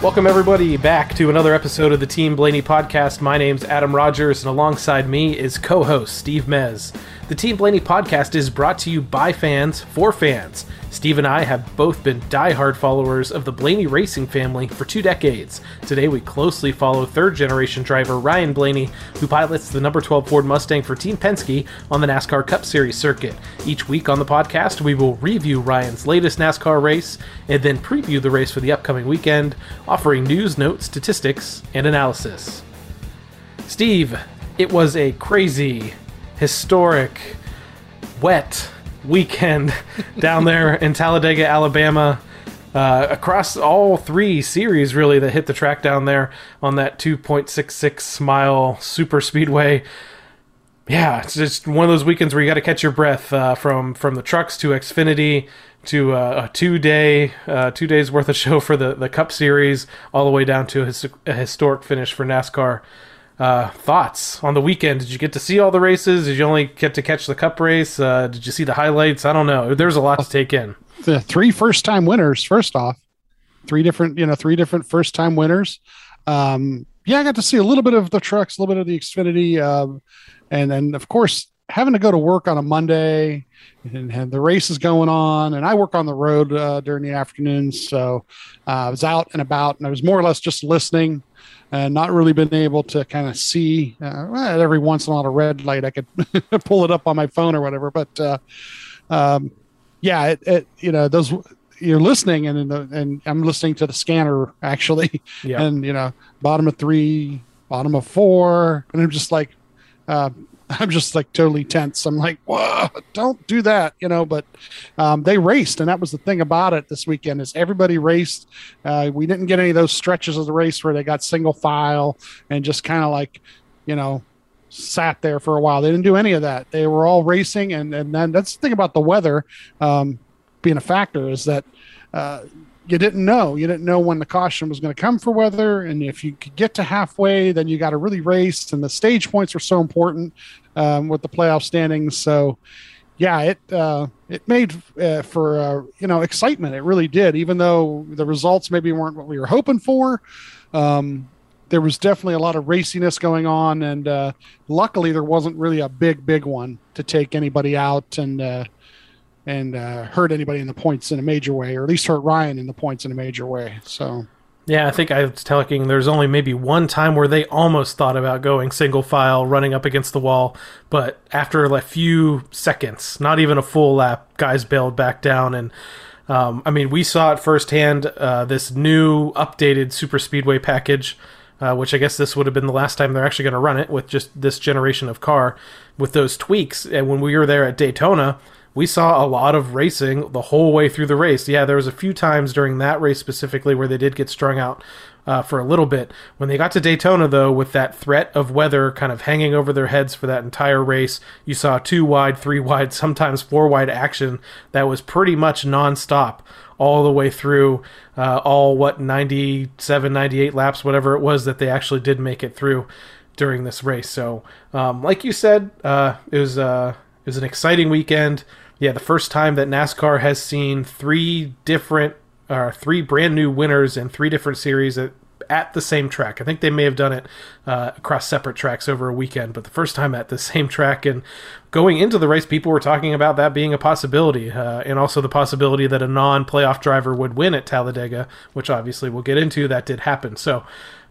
Welcome, everybody, back to another episode of the Team Blaney podcast. My name's Adam Rogers, and alongside me is co host Steve Mez. The Team Blaney podcast is brought to you by fans for fans. Steve and I have both been die-hard followers of the Blaney racing family for two decades. Today, we closely follow third generation driver Ryan Blaney, who pilots the number 12 Ford Mustang for Team Penske on the NASCAR Cup Series circuit. Each week on the podcast, we will review Ryan's latest NASCAR race and then preview the race for the upcoming weekend, offering news, notes, statistics, and analysis. Steve, it was a crazy, historic, wet weekend down there in Talladega, Alabama. Uh, across all three series, really, that hit the track down there on that 2.66 mile super speedway. Yeah, it's just one of those weekends where you got to catch your breath uh, from from the trucks to Xfinity to uh, a two day uh, two days worth of show for the the Cup Series, all the way down to a, his, a historic finish for NASCAR. Uh, thoughts on the weekend? Did you get to see all the races? Did you only get to catch the Cup race? Uh, did you see the highlights? I don't know. There's a lot to take in. The three first time winners. First off, three different you know three different first time winners. Um, yeah, I got to see a little bit of the trucks, a little bit of the Xfinity, um, and then of course having to go to work on a Monday and, and the race is going on. And I work on the road uh, during the afternoons. So uh, I was out and about and I was more or less just listening and not really been able to kind of see uh, every once in a while a red light. I could pull it up on my phone or whatever. But uh, um, yeah, it, it, you know, those you're listening and the, and I'm listening to the scanner actually, yeah. and you know, bottom of three, bottom of four, and I'm just like, uh, I'm just like totally tense. I'm like, whoa, don't do that, you know. But um, they raced, and that was the thing about it this weekend is everybody raced. Uh, we didn't get any of those stretches of the race where they got single file and just kind of like, you know, sat there for a while. They didn't do any of that. They were all racing, and and then that's the thing about the weather um, being a factor is that. Uh, you didn't know. You didn't know when the caution was going to come for weather, and if you could get to halfway, then you got to really race. And the stage points are so important um, with the playoff standings. So, yeah, it uh, it made uh, for uh, you know excitement. It really did, even though the results maybe weren't what we were hoping for. Um, there was definitely a lot of raciness going on, and uh, luckily there wasn't really a big, big one to take anybody out and uh, and uh, hurt anybody in the points in a major way, or at least hurt Ryan in the points in a major way. So. Yeah, I think I was talking. there's only maybe one time where they almost thought about going single file, running up against the wall, but after a few seconds, not even a full lap, guys bailed back down. And um, I mean, we saw it firsthand. Uh, this new updated super speedway package, uh, which I guess this would have been the last time they're actually going to run it with just this generation of car, with those tweaks. And when we were there at Daytona we saw a lot of racing the whole way through the race. Yeah, there was a few times during that race specifically where they did get strung out uh, for a little bit. When they got to Daytona, though, with that threat of weather kind of hanging over their heads for that entire race, you saw two wide, three wide, sometimes four wide action that was pretty much nonstop all the way through uh, all what 97 98 laps whatever it was that they actually did make it through during this race so um, like you said uh, it was uh, it was an exciting weekend yeah, the first time that NASCAR has seen three different, uh, three brand new winners in three different series at, at the same track. I think they may have done it uh, across separate tracks over a weekend, but the first time at the same track. And going into the race, people were talking about that being a possibility, uh, and also the possibility that a non playoff driver would win at Talladega, which obviously we'll get into. That did happen. So,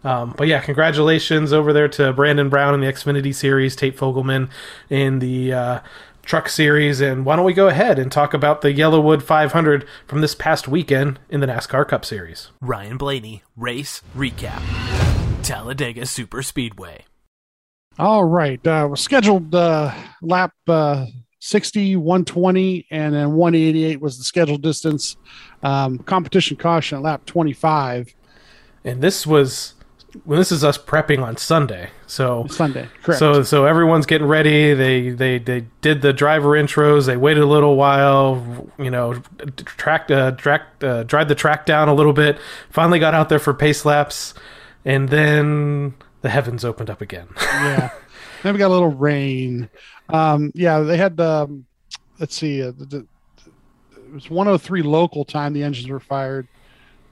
um, but yeah, congratulations over there to Brandon Brown in the Xfinity Series, Tate Fogleman in the uh, truck series. And why don't we go ahead and talk about the YellaWood 500 from this past weekend in the NASCAR Cup Series? Ryan Blaney, race recap. Talladega Super Speedway. All right. Uh, scheduled uh, lap uh, 60, 120, and then 188 was the scheduled distance. Um, competition caution at lap 25. And this was well, this is us prepping on Sunday. So Sunday, correct. So so everyone's getting ready. They they they did the driver intros. They waited a little while. You know, track uh, track uh, dried the track down a little bit. Finally got out there for pace laps, and then the heavens opened up again. yeah. Then we got a little rain. Um, yeah, they had. Um, let's see. Uh, the, the, it was 103 local time. The engines were fired.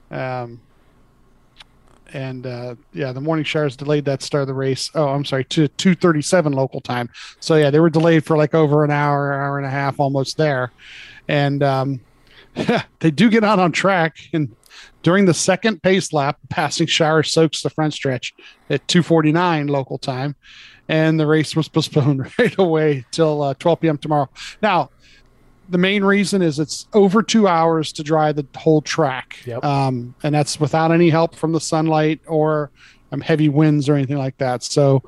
Um, and uh, yeah, the morning showers delayed that start of the race. Oh, I'm sorry, to 2:37 local time. So yeah, they were delayed for like over an hour, hour and a half, almost there, and um, they do get out on track and. During the second pace lap, passing shower soaks the front stretch at 2:49 local time, and the race was postponed right away till uh, 12 p.m. tomorrow. Now, the main reason is it's over two hours to dry the whole track. Yep. Um, and that's without any help from the sunlight or um, heavy winds or anything like that. So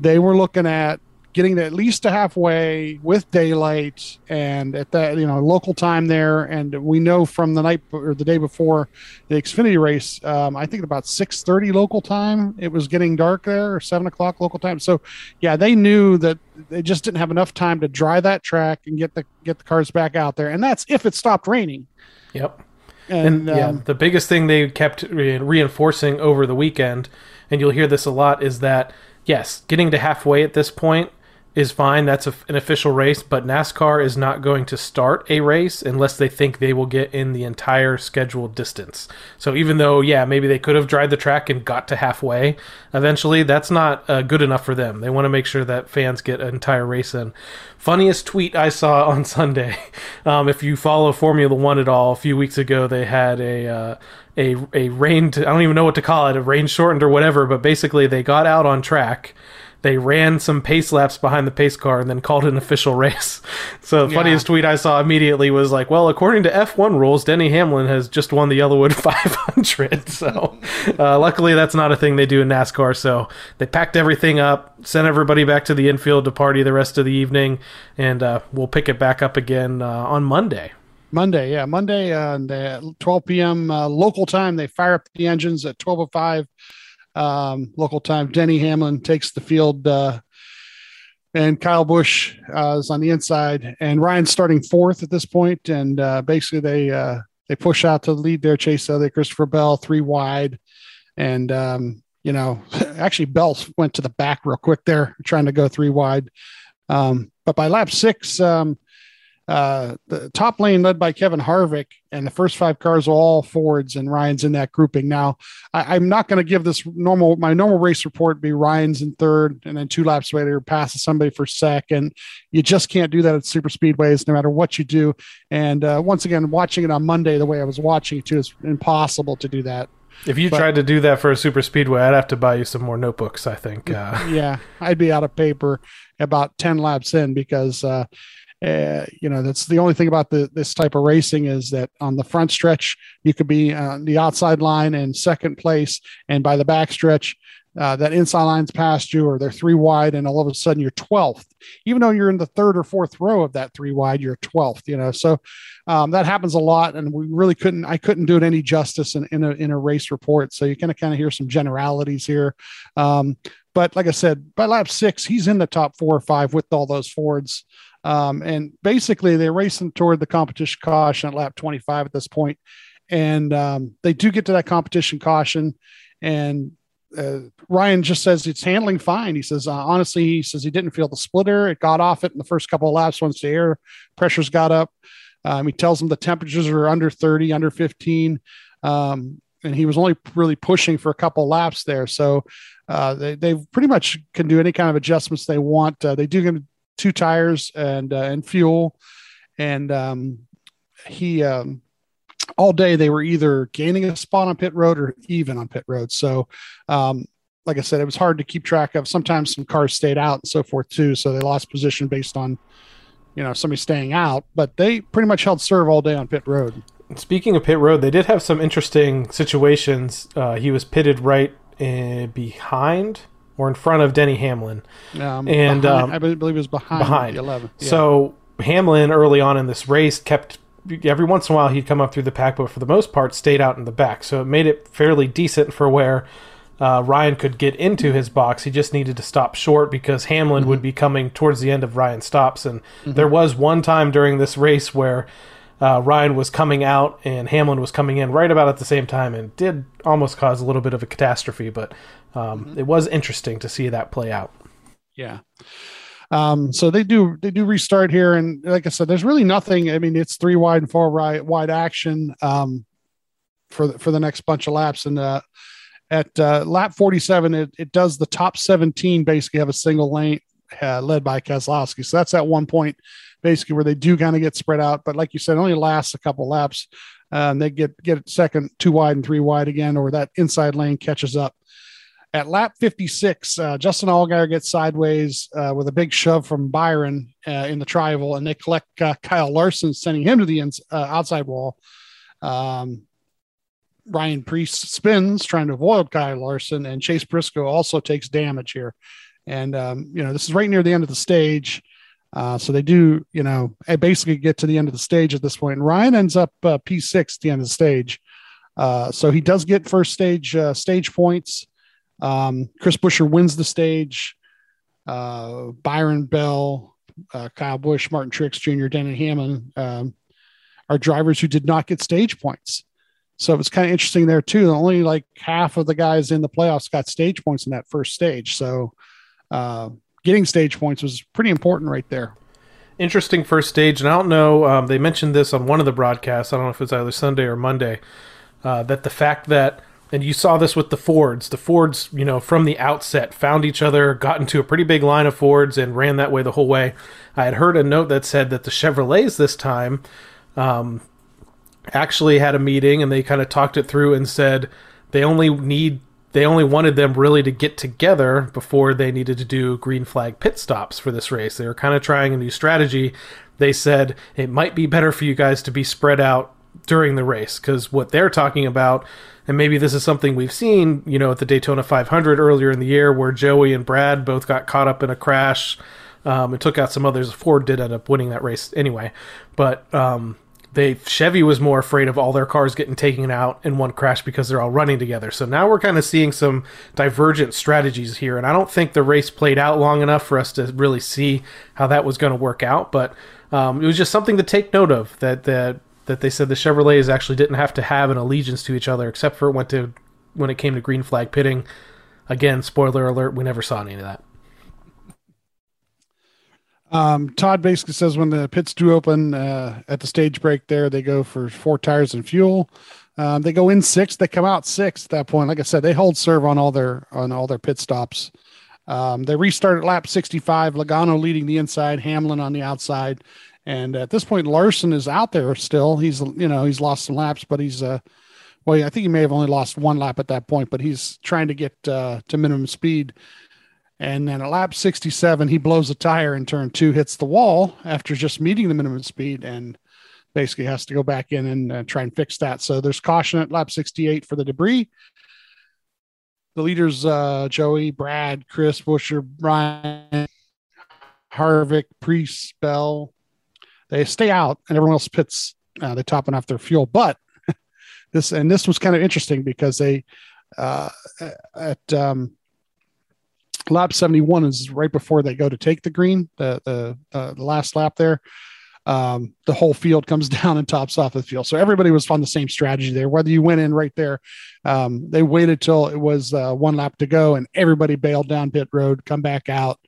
they were looking at getting to at least to halfway with daylight and at that you know local time there. And we know from the night or the day before the xfinity race um, i think about 6.30 local time it was getting dark there or 7 o'clock local time. So yeah they knew that they just didn't have enough time to dry that track and get the get the cars back out there. And that's if it stopped raining. Yep. And, and, yeah, um, the biggest thing they kept re- reinforcing over the weekend, and you'll hear this a lot, is that yes, getting to halfway at this point is fine. That's a, an official race, but NASCAR is not going to start a race unless they think they will get in the entire scheduled distance. So even though, yeah, maybe they could have dried the track and got to halfway eventually, that's not uh, good enough for them. They want to make sure that fans get an entire race in. Funniest tweet I saw on Sunday. Um, if you follow Formula One at all, a few weeks ago they had a uh, a a rain. I don't even know what to call it, a rain shortened or whatever. But basically, they got out on track. They ran some pace laps behind the pace car and then called it an official race. So the Yeah. funniest tweet I saw immediately was like, "Well, according to F1 rules, Denny Hamlin has just won the YellaWood 500." So uh, luckily, that's not a thing they do in NASCAR. So they packed everything up, sent everybody back to the infield to party the rest of the evening, and uh, we'll pick it back up again uh, on Monday. Monday, yeah, Monday, uh, and, uh, 12 p.m. Uh, local time. They fire up the engines at 12:05 um, local time. Denny Hamlin takes the field, uh, and Kyle Busch uh, is on the inside, and Ryan's starting fourth at this point. And uh, basically, they uh, they push out to lead there. Chase Elliott, Christopher Bell, three wide, and um, you know, actually Bell went to the back real quick there, trying to go three wide. Um, but by lap six, um, uh, the top lane led by Kevin Harvick, and the first five cars are all Fords, and Ryan's in that grouping. Now, I, I'm not going to give this normal my normal race report be Ryan's in third, and then two laps later passes somebody for second. You just can't do that at super speedways, no matter what you do. And uh, once again, watching it on Monday the way I was watching it too, it's impossible to do that. If you But- tried to do that for a super speedway, I'd have to buy you some more notebooks. I think. Uh, yeah, I'd be out of paper about 10 laps in because, uh, uh, you know, that's the only thing about the, this type of racing is that on the front stretch, you could be on the outside line in second place. And by the back stretch, uh, that inside line's past you or they're three wide and all of a sudden you're 12th, even though you're in the third or fourth row of that three wide, you're 12th, you know? So, um, that happens a lot. And we really couldn't, I couldn't do it any justice in, in a, in a race report. So you kind of, kind of hear some generalities here. Um, but like I said, by lap six, he's in the top four or five with all those Fords. Um, and basically, they're racing toward the competition caution at lap 25 at this point. And um, they do get to that competition caution. And uh, Ryan just says it's handling fine. He says, uh, honestly, he says he didn't feel the splitter. It got off it in the first couple of laps once the air pressures got up. Um, he tells them the temperatures are under 30, under 15. Um, and he was only really pushing for a couple laps there. So uh, they, they pretty much can do any kind of adjustments they want. Uh, they do two tires and uh, and fuel, and um, he um, all day they were either gaining a spot on pit road or even on pit road. So, um, like I said, it was hard to keep track of. Sometimes some cars stayed out and so forth too, so they lost position based on you know somebody staying out. But they pretty much held serve all day on pit road. Speaking of pit road, they did have some interesting situations. Uh, he was pitted right uh, behind or in front of Denny Hamlin. Um, And, behind- um, I believe it was behind, behind. the 11. Yeah. So Hamlin early on in this race kept every once in a while he'd come up through the pack, but for the most part stayed out in the back. So it made it fairly decent for where uh, Ryan could get into his box. He just needed to stop short because Hamlin would be coming towards the end of Ryan's stops. And there was one time during this race where uh, Ryan was coming out and Hamlin was coming in right about at the same time and did almost cause a little bit of a catastrophe. But um, it was interesting to see that play out. Yeah. Um, so they do they do restart here, and like I said, there's really nothing. I mean, it's three wide and four wide wide action um, for the, for the next bunch of laps, and uh, at uh, lap 47, it, it does the top 17 basically have a single lane uh, led by Keselowski. So that's at one point basically where they do kind of get spread out. But like you said, only lasts a couple laps. Uh, and they get get second, two wide and three wide again, or that inside lane catches up. At lap 56, uh, Justin Allgaier gets sideways uh, with a big shove from Byron uh, in the triangle, and they collect uh, Kyle Larson, sending him to the uh, outside wall. Um, Ryan Preece spins trying to avoid Kyle Larson, and Chase Briscoe also takes damage here. And um, you know, this is right near the end of the stage. Uh, so they do, you know, basically get to the end of the stage at this point. And Ryan ends up uh, P6 at the end of the stage. Uh, so he does get first stage uh, stage points. Um, Chris Buescher wins the stage. Uh, Byron Bell, uh, Kyle Busch, Martin Truex Jr., Denny Hamlin um, are drivers who did not get stage points. So it was kind of interesting there too. Only like half of the guys in the playoffs got stage points in that first stage. So getting stage points was pretty important right there. Interesting first stage, and I don't know. Um, they mentioned this on one of the broadcasts. I don't know if it's either Sunday or Monday. Uh, that the fact that, and you saw this with the Fords. The Fords, you know, from the outset, found each other, got into a pretty big line of Fords, and ran that way the whole way. I had heard a note that said that the Chevrolets this time um, actually had a meeting, and they kind of talked it through and said they only need they only wanted them really to get together before they needed to do green flag pit stops for this race. They were kind of trying a new strategy. They said it might be better for you guys to be spread out during the race because what they're talking about, and maybe this is something we've seen, you know, at the Daytona 500 earlier in the year where Joey and Brad both got caught up in a crash. Um, it took out some others. Ford did end up winning that race anyway, but um, they Chevy was more afraid of all their cars getting taken out in one crash because they're all running together. So now we're kind of seeing some divergent strategies here, and I don't think the race played out long enough for us to really see how that was going to work out. But um, it was just something to take note of that that that they said the Chevrolets actually didn't have to have an allegiance to each other, except for it went to when it came to green flag pitting. Again, spoiler alert: we never saw any of that. Um, Todd basically says when the pits do open uh, at the stage break, there they go for four tires and fuel. Um, they go in six, they come out six at that point. Like I said, they hold serve on all their on all their pit stops. Um, they restart at lap 65. Logano leading the inside, Hamlin on the outside, and at this point, Larson is out there still. He's you know he's lost some laps, but he's uh well, I think he may have only lost one lap at that point, but he's trying to get uh, to minimum speed. And then at lap 67, he blows a tire in turn two, hits the wall after just meeting the minimum speed and basically has to go back in and uh, try and fix that. So there's caution at lap 68 for the debris. The leaders, uh, Joey, Brad, Chris, Buescher, Byron, Harvick, Preece, Bell, they stay out and everyone else pits. Uh, they're topping off their fuel. But this, and this was kind of interesting because they, uh, at, um, lap 71 is right before they go to take the green, the the, uh, the last lap there. Um, the whole field comes down and tops off the field. So everybody was on the same strategy there. Whether you went in right there, um, they waited till it was uh, one lap to go, and everybody bailed down pit road, come back out.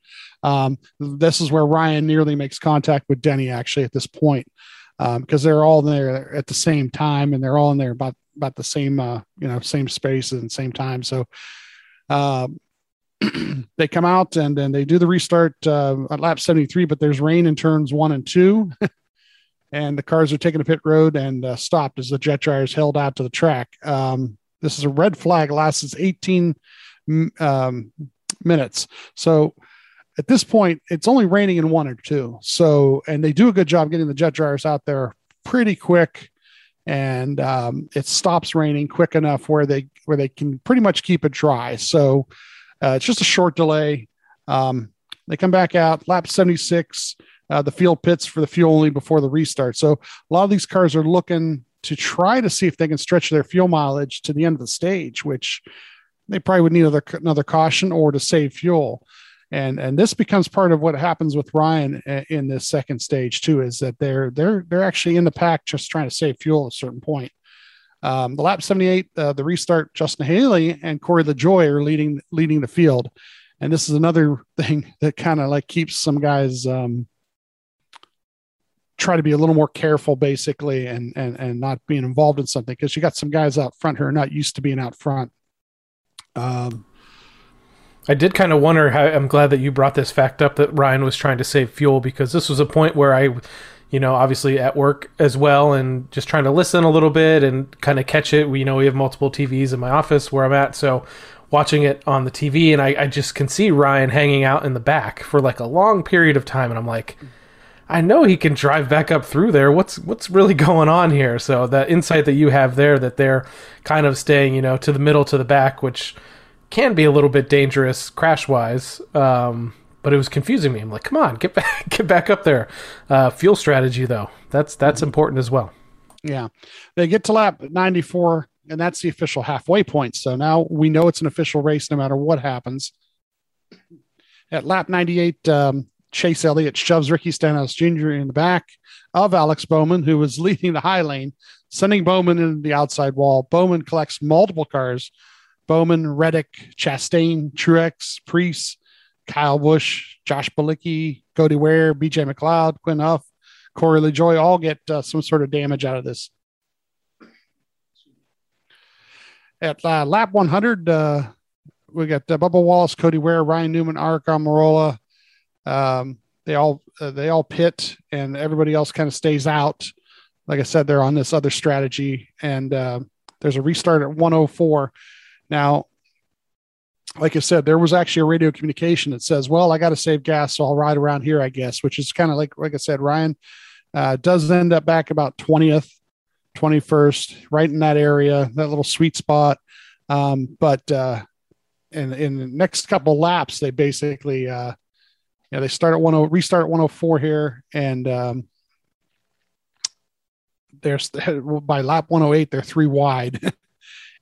Um, this is where Ryan nearly makes contact with Denny actually at this point because um, they're all there at the same time and they're all in there about about the same uh, you know same space and same time. So um, they come out and then they do the restart uh, at lap 73, but there's rain in turns one and two. and the cars are taking a pit road and uh, stopped as the jet dryers held out to the track. Um, this is a red flag, lasts 18 um, minutes. So at this point, it's only raining in one or two. So, and they do a good job getting the jet dryers out there pretty quick. And um, it stops raining quick enough where they where they can pretty much keep it dry. So uh, it's just a short delay. Um, they come back out, lap 76, uh, the field pits for the fuel only before the restart. So a lot of these cars are looking to try to see if they can stretch their fuel mileage to the end of the stage, which they probably would need another, another caution or to save fuel. And, and this becomes part of what happens with Ryan uh, in this second stage too, is that they're they're they're actually in the pack just trying to save fuel at a certain point. Um, the lap 78, uh, the restart, Justin Haley and Corey LaJoie are leading leading the field, and this is another thing that kind of like keeps some guys um, try to be a little more careful, basically, and and and not being involved in something because you got some guys out front who are not used to being out front. Um, I did kind of wonder how I'm glad that you brought this fact up that Ryan was trying to save fuel because this was a point where I, you know, obviously at work as well and just trying to listen a little bit and kind of catch it. We you know we have multiple TVs in my office where I'm at, so watching it on the TV and I, I just can see Ryan hanging out in the back for like a long period of time and I'm like, I know he can drive back up through there. What's what's really going on here? So that insight that you have there that they're kind of staying, you know, to the middle to the back, which can be a little bit dangerous crash wise. Um, but it was confusing me. I'm like, come on, get back, get back up there. Uh, fuel strategy though, that's that's mm-hmm. important as well. Yeah, they get to lap 94, and that's the official halfway point. So now we know it's an official race, no matter what happens. At lap 98, um, Chase Elliott shoves Ricky Stenhouse Jr. in the back of Alex Bowman, who was leading the high lane, sending Bowman into the outside wall. Bowman collects multiple cars Bowman, Reddick, Chastain, Truex, Preece, Kyle Busch, Josh Bilicki, Cody Ware, BJ McLeod, Quin Houff, Corey LaJoie all get uh, some sort of damage out of this. At uh, lap 100, uh, we got uh, Bubba Wallace, Cody Ware, Ryan Newman, Aric Almirola. Um, they all uh, they all pit, and everybody else kind of stays out. Like I said, they're on this other strategy, and uh, there's a restart at 104. Now, like I said, there was actually a radio communication that says, "Well, I got to save gas, so I'll ride around here, I guess." Which is kind of like, like I said, Ryan uh, does end up back about twentieth, twenty first, right in that area, that little sweet spot. Um, but uh, in in the next couple laps, they basically, uh, you know, they start at one oh, restart at one hundred four here, and um, there's by lap one hundred eight, they're three wide.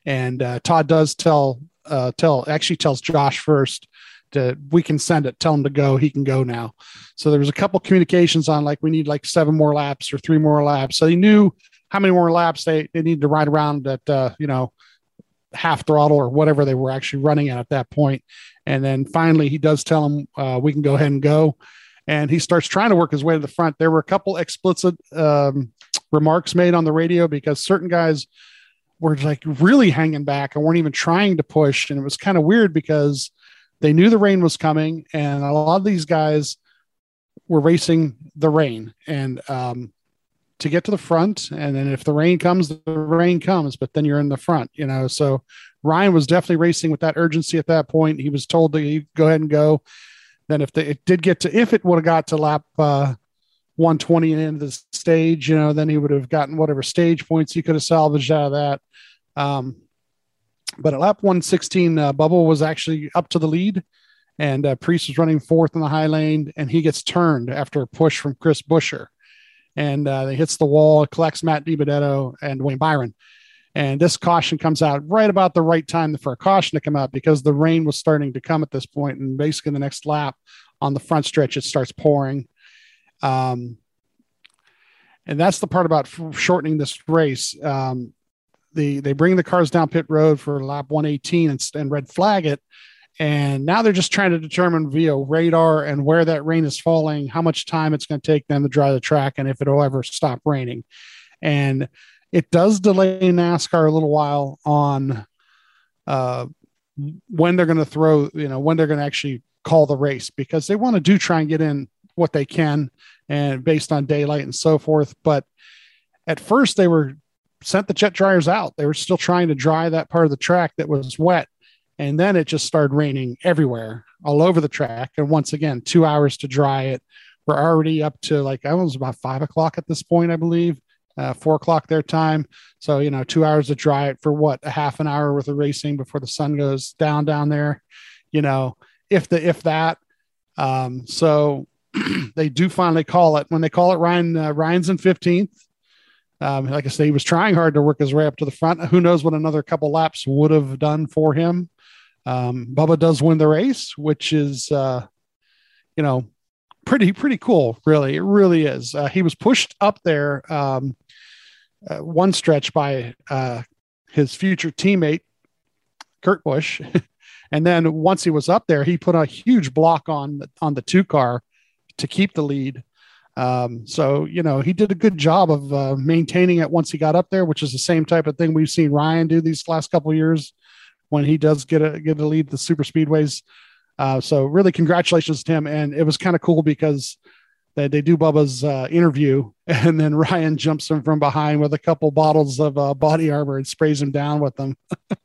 And uh, Todd does tell uh, tell actually tells Josh first to we can send it, tell him to go, he can go now. So there was a couple communications on like we need like seven more laps or three more laps. So he knew how many more laps they, they needed to ride around at uh, you know half throttle or whatever they were actually running at at that point. And then finally he does tell him uh, we can go ahead and go. And he starts trying to work his way to the front. There were a couple explicit um, remarks made on the radio because certain guys were like really hanging back and weren't even trying to push. And it was kind of weird because they knew the rain was coming, and a lot of these guys were racing the rain and um, to get to the front. And then if the rain comes, the rain comes, but then you're in the front, you know. So Ryan was definitely racing with that urgency at that point. He was told to go ahead and go. Then if it did get to, if it would have got to lap uh, 120 and into the stage, you know, then he would have gotten whatever stage points he could have salvaged out of that. Um, but at lap 116, uh, Bubba was actually up to the lead, and uh, Preece was running fourth in the high lane, and he gets turned after a push from Chris Buescher. And uh, he hits the wall, collects Matt DiBenedetto and Wayne Byron. And this caution comes out right about the right time for a caution to come out because the rain was starting to come at this point, and basically the next lap on the front stretch it starts pouring. Um, and that's the part about shortening this race. Um, the they bring the cars down pit road for lap 118 and, and red flag it. And now they're just trying to determine via radar and where that rain is falling how much time it's going to take them to dry the track and if it'll ever stop raining. And it does delay nascar a little while on uh, when they're going to throw you know when they're going to actually call the race because they want to do try and get in what they can and based on daylight and so forth but at first they were sent the jet dryers out. They were still trying to dry that part of the track that was wet. And then it just started raining everywhere, all over the track. And once again, two hours to dry it. We're already up to like, I was about five o'clock at this point, I believe, uh, four o'clock their time. So, you know, two hours to dry it for what, a half an hour worth of racing before the sun goes down down there, you know, if the, if that. Um, so they do finally call it when they call it Ryan, uh, Ryan's in 15th. Um, like I say, he was trying hard to work his way up to the front. Who knows what another couple laps would have done for him? Um, Bubba does win the race, which is, uh, you know, pretty pretty cool. Really, it really is. Uh, he was pushed up there um, uh, one stretch by uh, his future teammate Kurt Busch, and then once he was up there, he put a huge block on on the two car to keep the lead. Um, so you know he did a good job of uh, maintaining it once he got up there, which is the same type of thing we've seen Ryan do these last couple years, when he does get a get a lead the super speedways. Uh, so really, congratulations to him. And it was kind of cool because they, they do Bubba's uh, interview, and then Ryan jumps him from behind with a couple bottles of uh, body armor and sprays him down with them,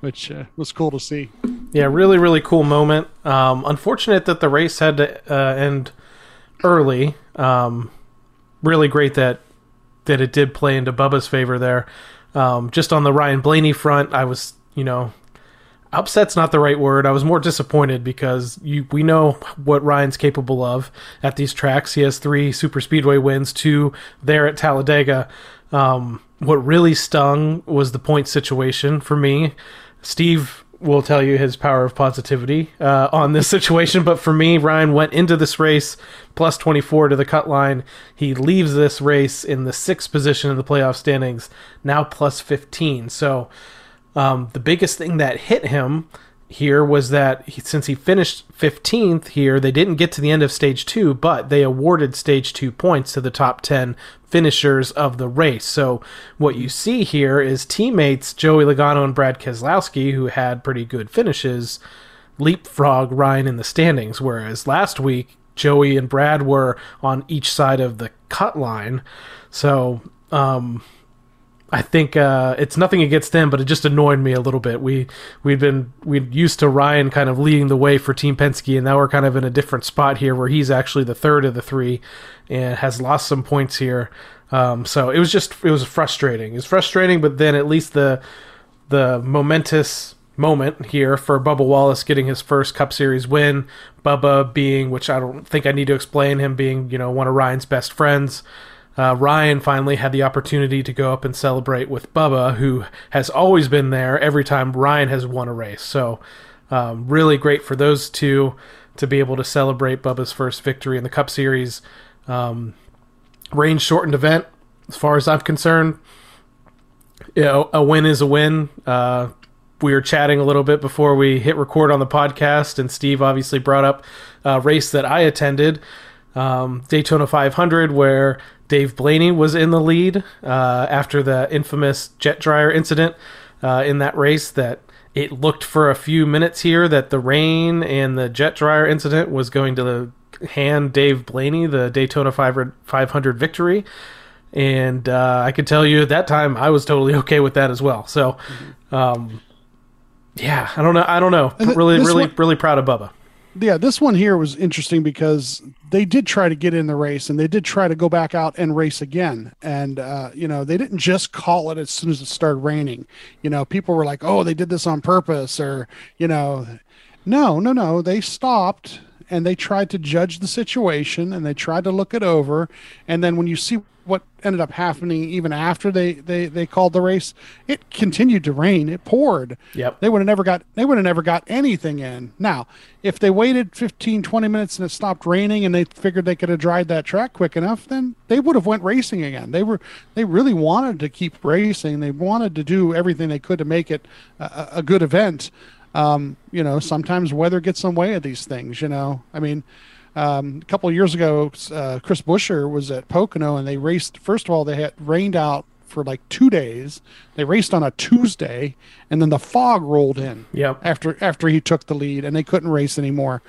which uh, was cool to see. Yeah, really, really cool moment. Um, unfortunate that the race had to uh, end early. Um, really great that that it did play into Bubba's favor there. Um, just on the Ryan Blaney front, I was, you know, upset's not the right word. I was more disappointed because you we know what Ryan's capable of at these tracks. He has three super speedway wins, two there at Talladega. Um, what really stung was the point situation for me. Steve will tell you his power of positivity uh, on this situation. But for me, Ryan went into this race plus 24 to the cut line. He leaves this race in the sixth position in the playoff standings, now plus 15. So um, the biggest thing that hit him here was that he, since he finished 15th here, they didn't get to the end of stage two, but they awarded stage two points to the top 10 finishers of the race. So what you see here is teammates Joey Logano and Brad Keselowski, who had pretty good finishes, leapfrog Ryan in the standings, whereas last week Joey and Brad were on each side of the cut line. So, um, I think uh, it's nothing against them, but it just annoyed me a little bit. We we'd been we'd used to Ryan kind of leading the way for Team Penske, and now we're kind of in a different spot here, where he's actually the third of the three, and has lost some points here. Um, so it was just it was frustrating. It's frustrating, but then at least the the momentous moment here for Bubba Wallace getting his first Cup Series win. Bubba being, which I don't think I need to explain, him being you know one of Ryan's best friends uh, Ryan finally had the opportunity to go up and celebrate with Bubba, who has always been there every time Ryan has won a race. So, um, really great for those two to be able to celebrate Bubba's first victory in the Cup Series. Um, range shortened event, as far as I'm concerned. You know, a win is a win. Uh, we were chatting a little bit before we hit record on the podcast, and Steve obviously brought up a race that I attended, um, Daytona 500, where Dave Blaney was in the lead uh, after the infamous jet dryer incident uh, in that race. That it looked for a few minutes here that the rain and the jet dryer incident was going to hand Dave Blaney the Daytona 500 victory. And uh, I can tell you at that time I was totally okay with that as well. So, um, yeah, I don't know. I don't know. Really, really, one, really proud of Bubba yeah, this one here was interesting because they did try to get in the race and they did try to go back out and race again. And, uh, you know, they didn't just call it as soon as it started raining. You know, people were like, oh, they did this on purpose or, you know, no, no, no. They stopped and they tried to judge the situation and they tried to look it over. And then when you see what ended up happening even after they, they, they called the race, it continued to rain. It poured. Yep. They would have never got they would have never got anything in. Now, if they waited 15, 20 minutes and it stopped raining and they figured they could have dried that track quick enough, then they would have went racing again. They were they really wanted to keep racing. They wanted to do everything they could to make it a, a good event. Um, you know, sometimes weather gets in the way of these things, you know. I mean, um, a couple years ago, uh, Chris Buescher was at Pocono, and they raced. First of all, they had rained out for like two days. They raced on a Tuesday, and then the fog rolled in. Yep. After after he took the lead, and they couldn't race anymore.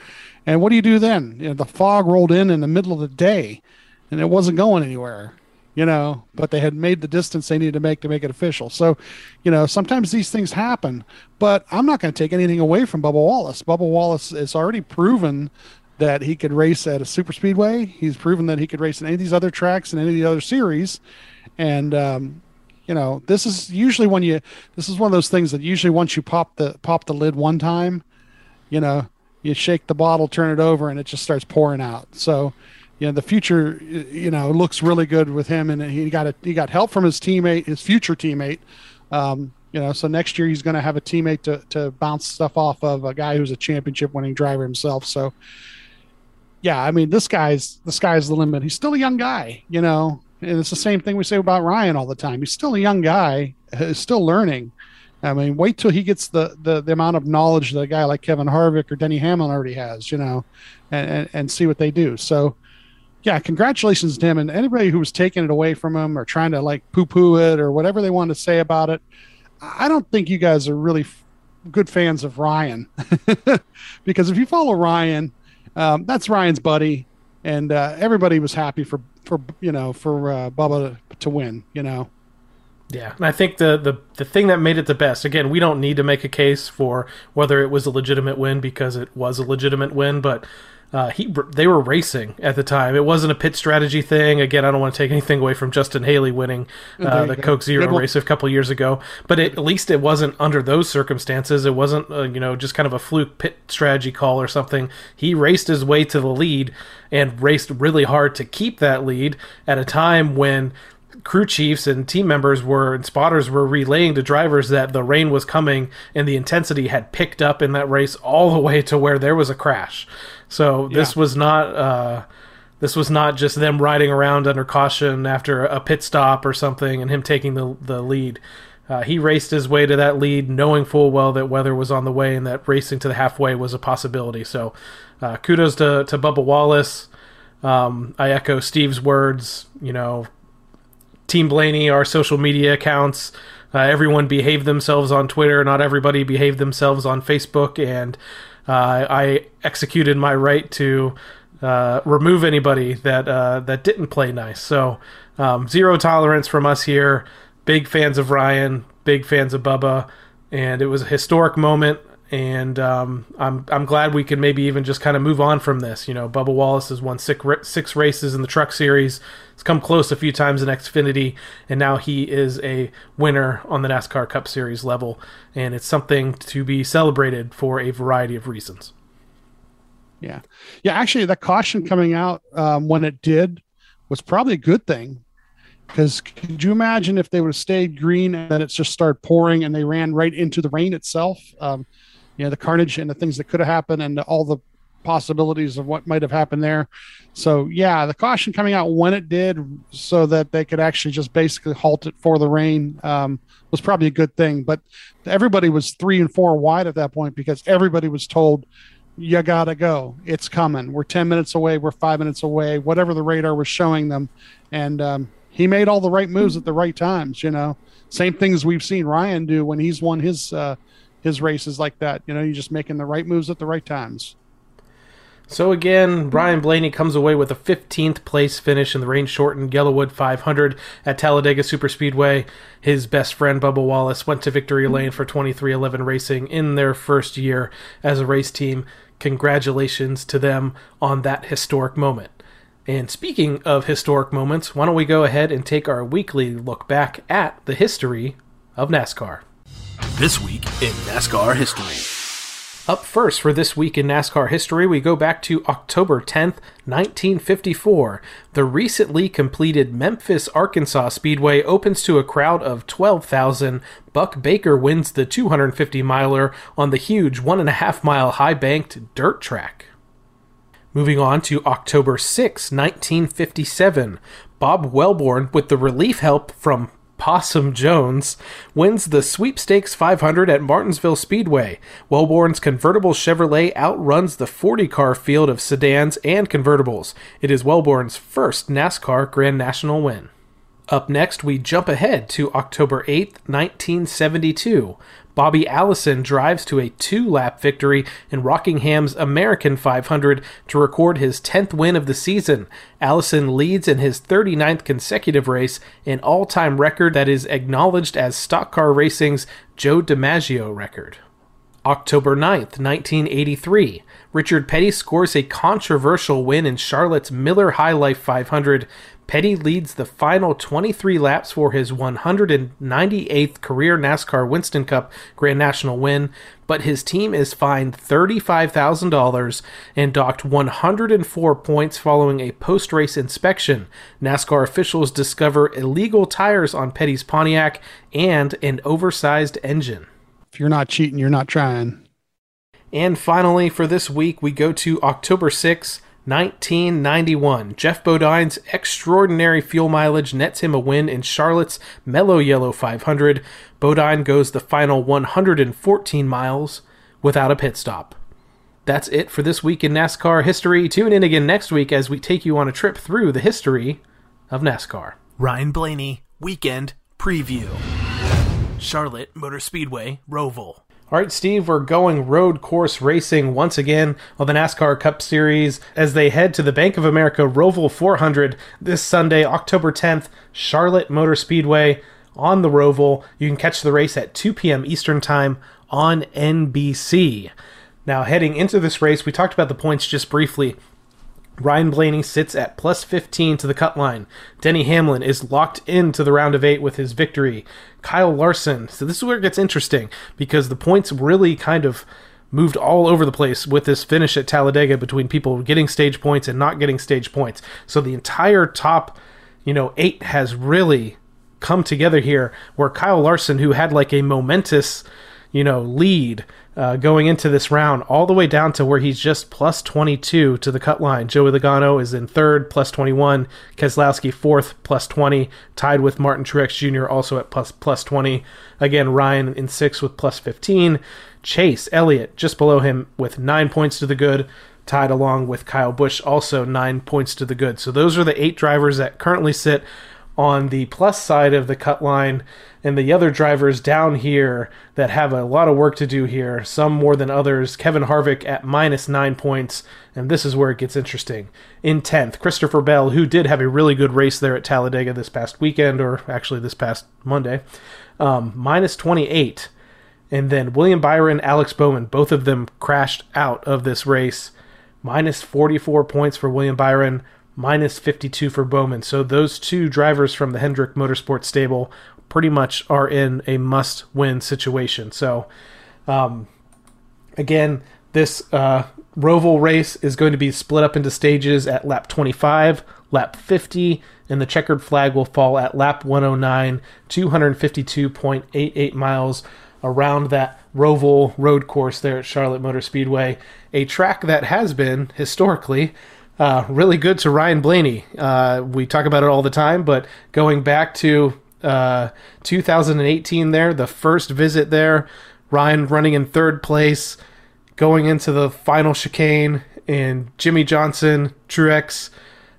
And what do you do then? You know, the fog rolled in in the middle of the day, and it wasn't going anywhere. You know, but they had made the distance they needed to make to make it official. So, you know, sometimes these things happen. But I'm not going to take anything away from Bubba Wallace. Bubba Wallace has already proven that he could race at a super speedway. He's proven that he could race in any of these other tracks and any of the other series. And um, you know, this is usually when you this is one of those things that usually once you pop the pop the lid one time, you know, you shake the bottle, turn it over, and it just starts pouring out. So, you know, the future, you know, looks really good with him, and he got a, he got help from his teammate, his future teammate. Um, you know, so next year he's going to have a teammate to to bounce stuff off of a guy who's a championship winning driver himself. So, yeah, I mean, this guy's the sky's the limit. He's still a young guy, you know, and it's the same thing we say about Ryan all the time. He's still a young guy, he's still learning. I mean, wait till he gets the, the, the amount of knowledge that a guy like Kevin Harvick or Denny Hamlin already has, you know, and, and, and see what they do. So, yeah, congratulations to him and anybody who was taking it away from him or trying to like poo poo it or whatever they want to say about it. I don't think you guys are really good fans of Ryan because if you follow Ryan, um, that's Ryan's buddy, and uh, everybody was happy for for you know for uh, Bubba to win. You know. Yeah, and I think the, the the thing that made it the best. Again, we don't need to make a case for whether it was a legitimate win because it was a legitimate win, but uh, he they were racing at the time. It wasn't a pit strategy thing. Again, I don't want to take anything away from Justin Haley winning uh, the go. Coke Zero yeah, well, race a couple years ago, but it, at least it wasn't under those circumstances. It wasn't uh, you know just kind of a fluke pit strategy call or something. He raced his way to the lead and raced really hard to keep that lead at a time when crew chiefs and team members were and spotters were relaying to drivers that the rain was coming and the intensity had picked up in that race all the way to where there was a crash. So this yeah. was not uh, this was not just them riding around under caution after a pit stop or something and him taking the the lead. Uh, he raced his way to that lead, knowing full well that weather was on the way and that racing to the halfway was a possibility. So, uh, kudos to to Bubba Wallace. Um, I echo Steve's words. You know, Team Blaney, our social media accounts. Uh, everyone behaved themselves on Twitter. Not everybody behaved themselves on Facebook, and I executed my right to uh, remove anybody that uh, that didn't play nice. So um, zero tolerance from us here. Big fans of Ryan, big fans of Bubba, and it was a historic moment and um, I'm I'm glad we can maybe even just kind of move on from this. You know, Bubba Wallace has won six six races in the Truck Series. He's come close a few times in Xfinity, and now he is a winner on the NASCAR Cup Series level, and it's something to be celebrated for a variety of reasons. Yeah, yeah. Actually, that caution coming out um, when it did was probably a good thing because could you imagine if they would have stayed green and then it just started pouring and they ran right into the rain itself? Um, you know the carnage and the things that could have happened and all the possibilities of what might have happened there. So yeah, the caution coming out when it did, so that they could actually just basically halt it for the rain, um, was probably a good thing. But everybody was three and four wide at that point because everybody was told, "You gotta go. It's coming. We're ten minutes away. We're five minutes away. Whatever the radar was showing them." And um, he made all the right moves at the right times. You know, same things we've seen Ryan do when he's won his. Uh, his races like that. You know, you're just making the right moves at the right times. So again, Ryan Blaney comes away with a 15th place finish in the rain shortened YellaWood 500 at Talladega Superspeedway. His best friend Bubba Wallace went to victory lane for 23XI Racing in their first year as a race team. Congratulations to them on that historic moment. And speaking of historic moments, why don't we go ahead and take our weekly look back at the history of NASCAR? This week in NASCAR history. Up first for this week in NASCAR history, we go back to October 10th, 1954. The recently completed Memphis, Arkansas Speedway opens to a crowd of 12,000. Buck Baker wins the 250 miler on the huge one and a half mile high banked dirt track. Moving on to October 6, 1957. Bob Welborn, with the relief help from Possum Jones wins the Sweepstakes 500 at Martinsville Speedway. Welborn's convertible Chevrolet outruns the 40 car field of sedans and convertibles. It is Welborn's first NASCAR Grand National win. Up next, we jump ahead to October 8, 1972. Bobby Allison drives to a two lap victory in Rockingham's American 500 to record his 10th win of the season. Allison leads in his 39th consecutive race, an all time record that is acknowledged as stock car racing's Joe DiMaggio record. October 9th, 1983. Richard Petty scores a controversial win in Charlotte's Miller High Life 500. Petty leads the final 23 laps for his 198th career NASCAR Winston Cup Grand National win, but his team is fined $35,000 and docked 104 points following a post race inspection. NASCAR officials discover illegal tires on Petty's Pontiac and an oversized engine. If you're not cheating, you're not trying. And finally, for this week, we go to October 6th. 1991. Geoff Bodine's extraordinary fuel mileage nets him a win in Charlotte's Mellow Yellow 500. Bodine goes the final 114 miles without a pit stop. That's it for this week in NASCAR history. Tune in again next week as we take you on a trip through the history of NASCAR. Ryan Blaney, Weekend Preview. Charlotte Motor Speedway, Roval. All right, Steve, we're going road course racing once again on the NASCAR Cup Series as they head to the Bank of America Roval 400 this Sunday, October 10th, Charlotte Motor Speedway on the Roval. You can catch the race at 2 p.m. Eastern Time on NBC. Now, heading into this race, we talked about the points just briefly. Ryan Blaney sits at plus 15 to the cut line. Denny Hamlin is locked into the round of eight with his victory. Kyle Larson. So this is where it gets interesting because the points really kind of moved all over the place with this finish at Talladega between people getting stage points and not getting stage points. So the entire top, you know, eight has really come together here where Kyle Larson, who had like a momentous, you know, lead uh, going into this round, all the way down to where he's just plus 22 to the cut line. Joey Logano is in third, plus 21. Keselowski fourth, plus 20. Tied with Martin Truex Jr. also at plus plus 20. Again, Ryan in sixth with plus 15. Chase Elliott just below him with nine points to the good. Tied along with Kyle Busch, also nine points to the good. So those are the eight drivers that currently sit on the plus side of the cut line and the other drivers down here that have a lot of work to do here, some more than others. Kevin Harvick at minus nine points, and this is where it gets interesting. In 10th, Christopher Bell, who did have a really good race there at Talladega this past weekend, or actually this past Monday, um, minus 28. And then William Byron, Alex Bowman, both of them crashed out of this race. Minus 44 points for William Byron, minus 52 for Bowman. So those two drivers from the Hendrick Motorsports stable pretty much are in a must win situation. So, um, again, this uh, Roval race is going to be split up into stages at lap 25, lap 50, and the checkered flag will fall at lap 109, 252.88 miles around that Roval road course there at Charlotte Motor Speedway, a track that has been historically uh, really good to Ryan Blaney. Uh, we talk about it all the time, but going back to uh, 2018 there, the first visit there, Ryan running in third place, going into the final chicane, and Jimmie Johnson, Truex,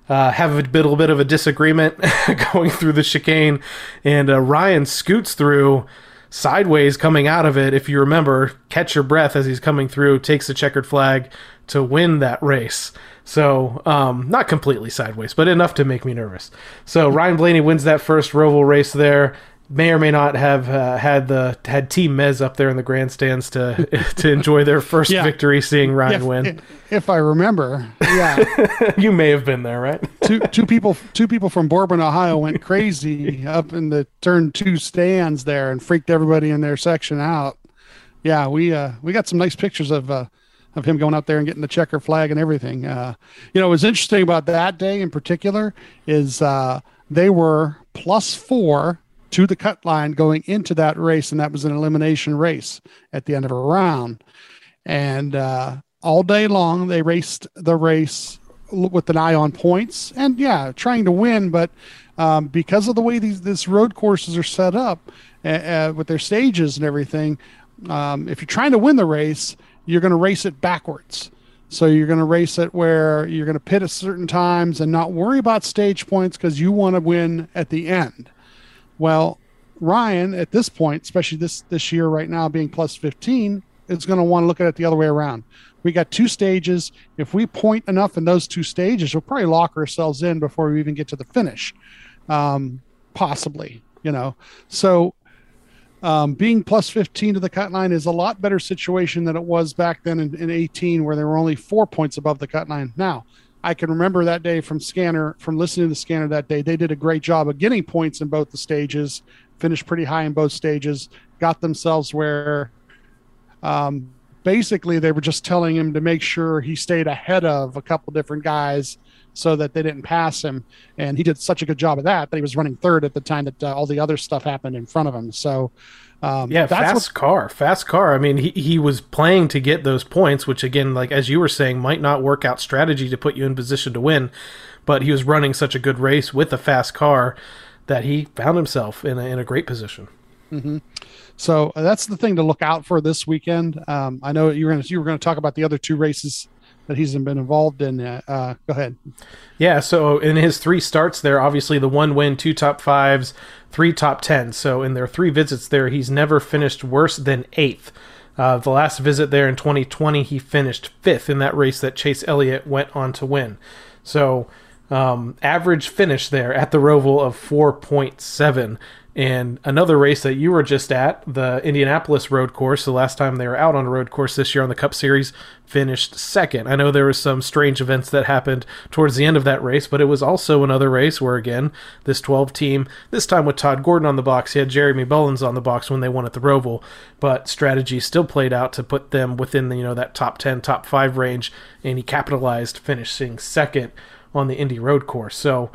uh, have a little bit of a disagreement going through the chicane, and uh, Ryan scoots through sideways coming out of it. If you remember, catch your breath as he's coming through, takes the checkered flag to win that race. So, um, not completely sideways, but enough to make me nervous. So Ryan Blaney wins that first Roval race there. May or may not have uh, had the had Team Mez up there in the grandstands to to enjoy their first yeah. victory, seeing Ryan if, win. If I remember, yeah, you may have been there, right? two two people two people from Bourbon, Ohio, went crazy up in the turn two stands there and freaked everybody in their section out. Yeah, we uh, we got some nice pictures of. Uh, of him going out there and getting the checker flag and everything. Uh, you know, what was interesting about that day in particular is uh, they were plus four to the cut line going into that race, and that was an elimination race at the end of a round. And uh, all day long, they raced the race with an eye on points, and yeah, trying to win. But um, because of the way these these road courses are set up uh with their stages and everything, um, if you're trying to win the race, you're going to race it backwards. So you're going to race it where you're going to pit at certain times and not worry about stage points because you want to win at the end. Well, Ryan at this point, especially this this year right now being plus 15, is going to want to look at it the other way around. We got two stages. If we point enough in those two stages, we'll probably lock ourselves in before we even get to the finish, um, possibly. You know, so um, being plus 15 to the cut line is a lot better situation than it was back then in, in 18, where there were only four points above the cut line. Now, I can remember that day from Scanner, from listening to Scanner that day. They did a great job of getting points in both the stages, finished pretty high in both stages, got themselves where um, basically they were just telling him to make sure he stayed ahead of a couple different guys so that they didn't pass him. And he did such a good job of that that he was running third at the time that uh, all the other stuff happened in front of him. So, um, yeah, fast what, car, fast car. I mean, he, he was playing to get those points, which again, like as you were saying, might not work out strategy to put you in position to win, but he was running such a good race with a fast car that he found himself in a, in a great position. Mm-hmm. So uh, that's the thing to look out for this weekend. Um, I know you were going to you were going to talk about the other two races that he's been involved in. Uh, uh, go ahead. Yeah, so in his three starts there, obviously the one win, two top fives, three top tens. So in their three visits there, he's never finished worse than eighth. Uh, the last visit there in 2020, he finished fifth in that race that Chase Elliott went on to win. So, um, average finish there at the Roval of 4.7. And another race that you were just at, the Indianapolis road course, the last time they were out on a road course this year on the Cup Series, finished second. I know there was some strange events that happened towards the end of that race, but it was also another race where, again, this 12 team, this time with Todd Gordon on the box, he had Jeremy Bullins on the box when they won at the Roval, but strategy still played out to put them within the, you know, that top 10, top 5 range, and he capitalized, finishing second on the Indy road course. So,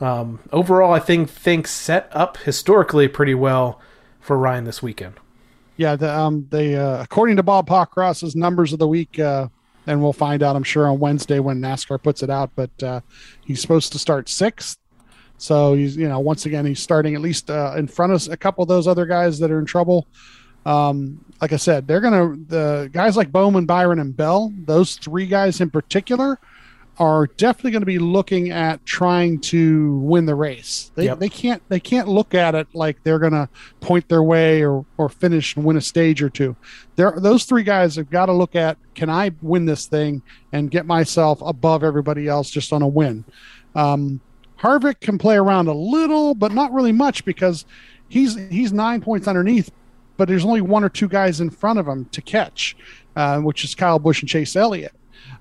um, overall, I think things set up historically pretty well for Ryan this weekend. Yeah, the, um, they uh, according to Bob Pockrass's numbers of the week, uh, and we'll find out, I'm sure, on Wednesday when NASCAR puts it out. But uh, he's supposed to start sixth, so he's you know once again he's starting at least uh, in front of a couple of those other guys that are in trouble. Um, like I said, they're gonna the guys like Bowman, Byron, and Bell. Those three guys in particular are definitely going to be looking at trying to win the race. They, Yep. they can't they can't look at it like they're going to point their way or or finish and win a stage or two. There those three guys have got to look at can I win this thing and get myself above everybody else just on a win. Um, Harvick can play around a little, but not really much because he's he's nine points underneath, but there's only one or two guys in front of him to catch, uh, which is Kyle Busch and Chase Elliott.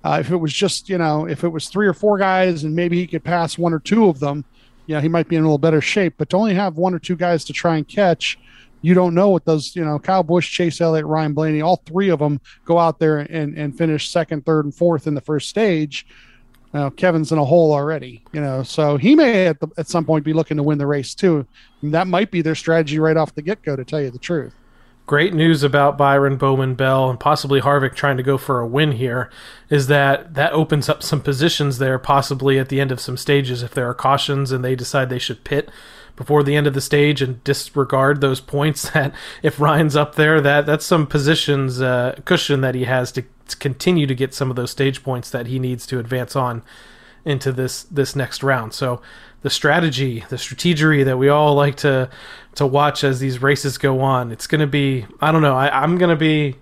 Uh, if it was just, you know, if it was three or four guys and maybe he could pass one or two of them, yeah, he might be in a little better shape. But to only have one or two guys to try and catch, you don't know what those, you know, Kyle Busch, Chase Elliott, Ryan Blaney, all three of them go out there and, and finish second, third, and fourth in the first stage. Now, Kevin's in a hole already, you know, so he may at, the, at some point be looking to win the race too. And that might be their strategy right off the get go, to tell you the truth. Great news about Byron Bowman Bell and possibly Harvick trying to go for a win here is that that opens up some positions there, possibly at the end of some stages if there are cautions and they decide they should pit before the end of the stage and disregard those points. That if Ryan's up there, that that's some positions uh, cushion that he has to, to continue to get some of those stage points that he needs to advance on into this this next round. So the strategy, the strategery that we all like to to watch as these races go on, it's going to be I don't know. I, I'm going to be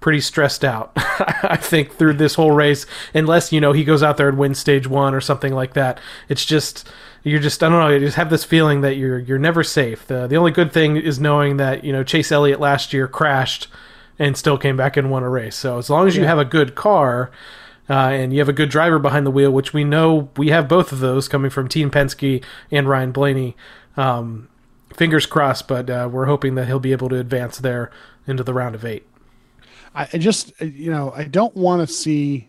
pretty stressed out. I think through this whole race, unless you know he goes out there and wins stage one or something like that. It's just you're just I don't know. You just have this feeling that you're you're never safe. The the only good thing is knowing that you know Chase Elliott last year crashed and still came back and won a race. So as long as you have a good car. Uh, and you have a good driver behind the wheel, which we know we have both of those coming from Team Penske and Ryan Blaney. Um, fingers crossed, but uh, we're hoping that he'll be able to advance there into the round of eight. I just, you know, I don't want to see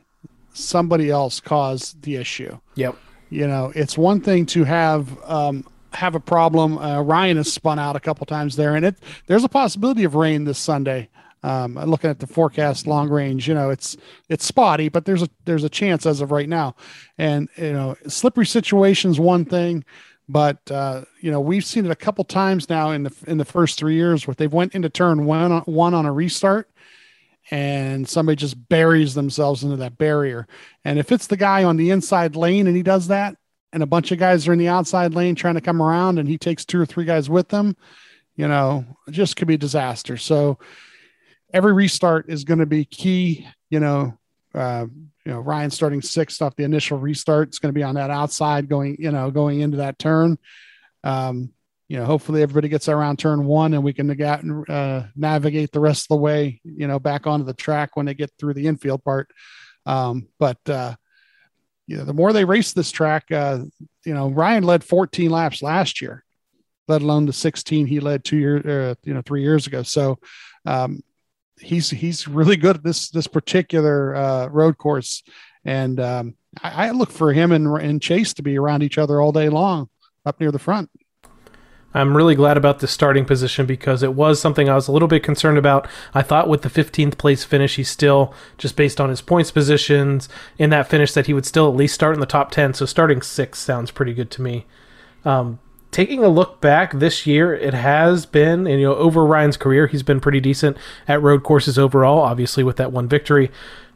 somebody else cause the issue. Yep. You know, it's one thing to have um, have a problem. Uh, Ryan has spun out a couple times there, and it there's a possibility of rain this Sunday. Um, looking at the forecast, long range, you know, it's it's spotty, but there's a there's a chance as of right now. And you know, slippery situations one thing, but uh, you know we've seen it a couple times now in the in the first three years where they've went into turn one on, one on a restart, and somebody just buries themselves into that barrier. And if it's the guy on the inside lane and he does that, and a bunch of guys are in the outside lane trying to come around, and he takes two or three guys with them, you know, just could be a disaster. So every restart is going to be key. You know, uh, you know, Ryan starting sixth off the initial restart. is going to be on that outside going, you know, going into that turn. Um, you know, hopefully everybody gets around turn one and we can nega- uh, navigate the rest of the way, you know, back onto the track when they get through the infield part. Um, but, uh, you know, the more they race this track, uh, you know, Ryan led 14 laps last year, let alone the 16 he led two years, uh, you know, three years ago. So, um, he's he's really good at this this particular uh, road course, and um, I, I look for him and, and Chase to be around each other all day long up near the front. I'm really glad about this starting position because it was something I was a little bit concerned about. I thought with the 15th place finish, he still, just based on his points positions in that finish, that he would still at least start in the top 10. So starting six sounds pretty good to me. Um, taking a look back this year, it has been, and you know, over Ryan's career, he's been pretty decent at road courses overall, obviously with that one victory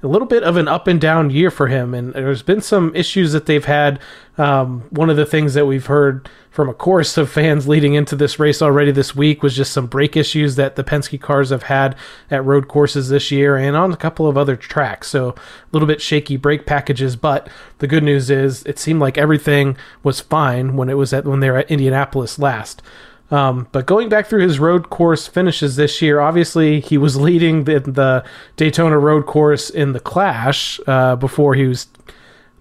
a little bit of an up and down year for him, and there's been some issues that they've had. Um, one of the things that we've heard from a chorus of fans leading into this race already this week was just some brake issues that the Penske cars have had at road courses this year and on a couple of other tracks. So a little bit shaky brake packages, but the good news is it seemed like everything was fine when it was at when they were at Indianapolis last. Um, but going back through his road course finishes this year, obviously he was leading the, the Daytona road course in the Clash uh, before he was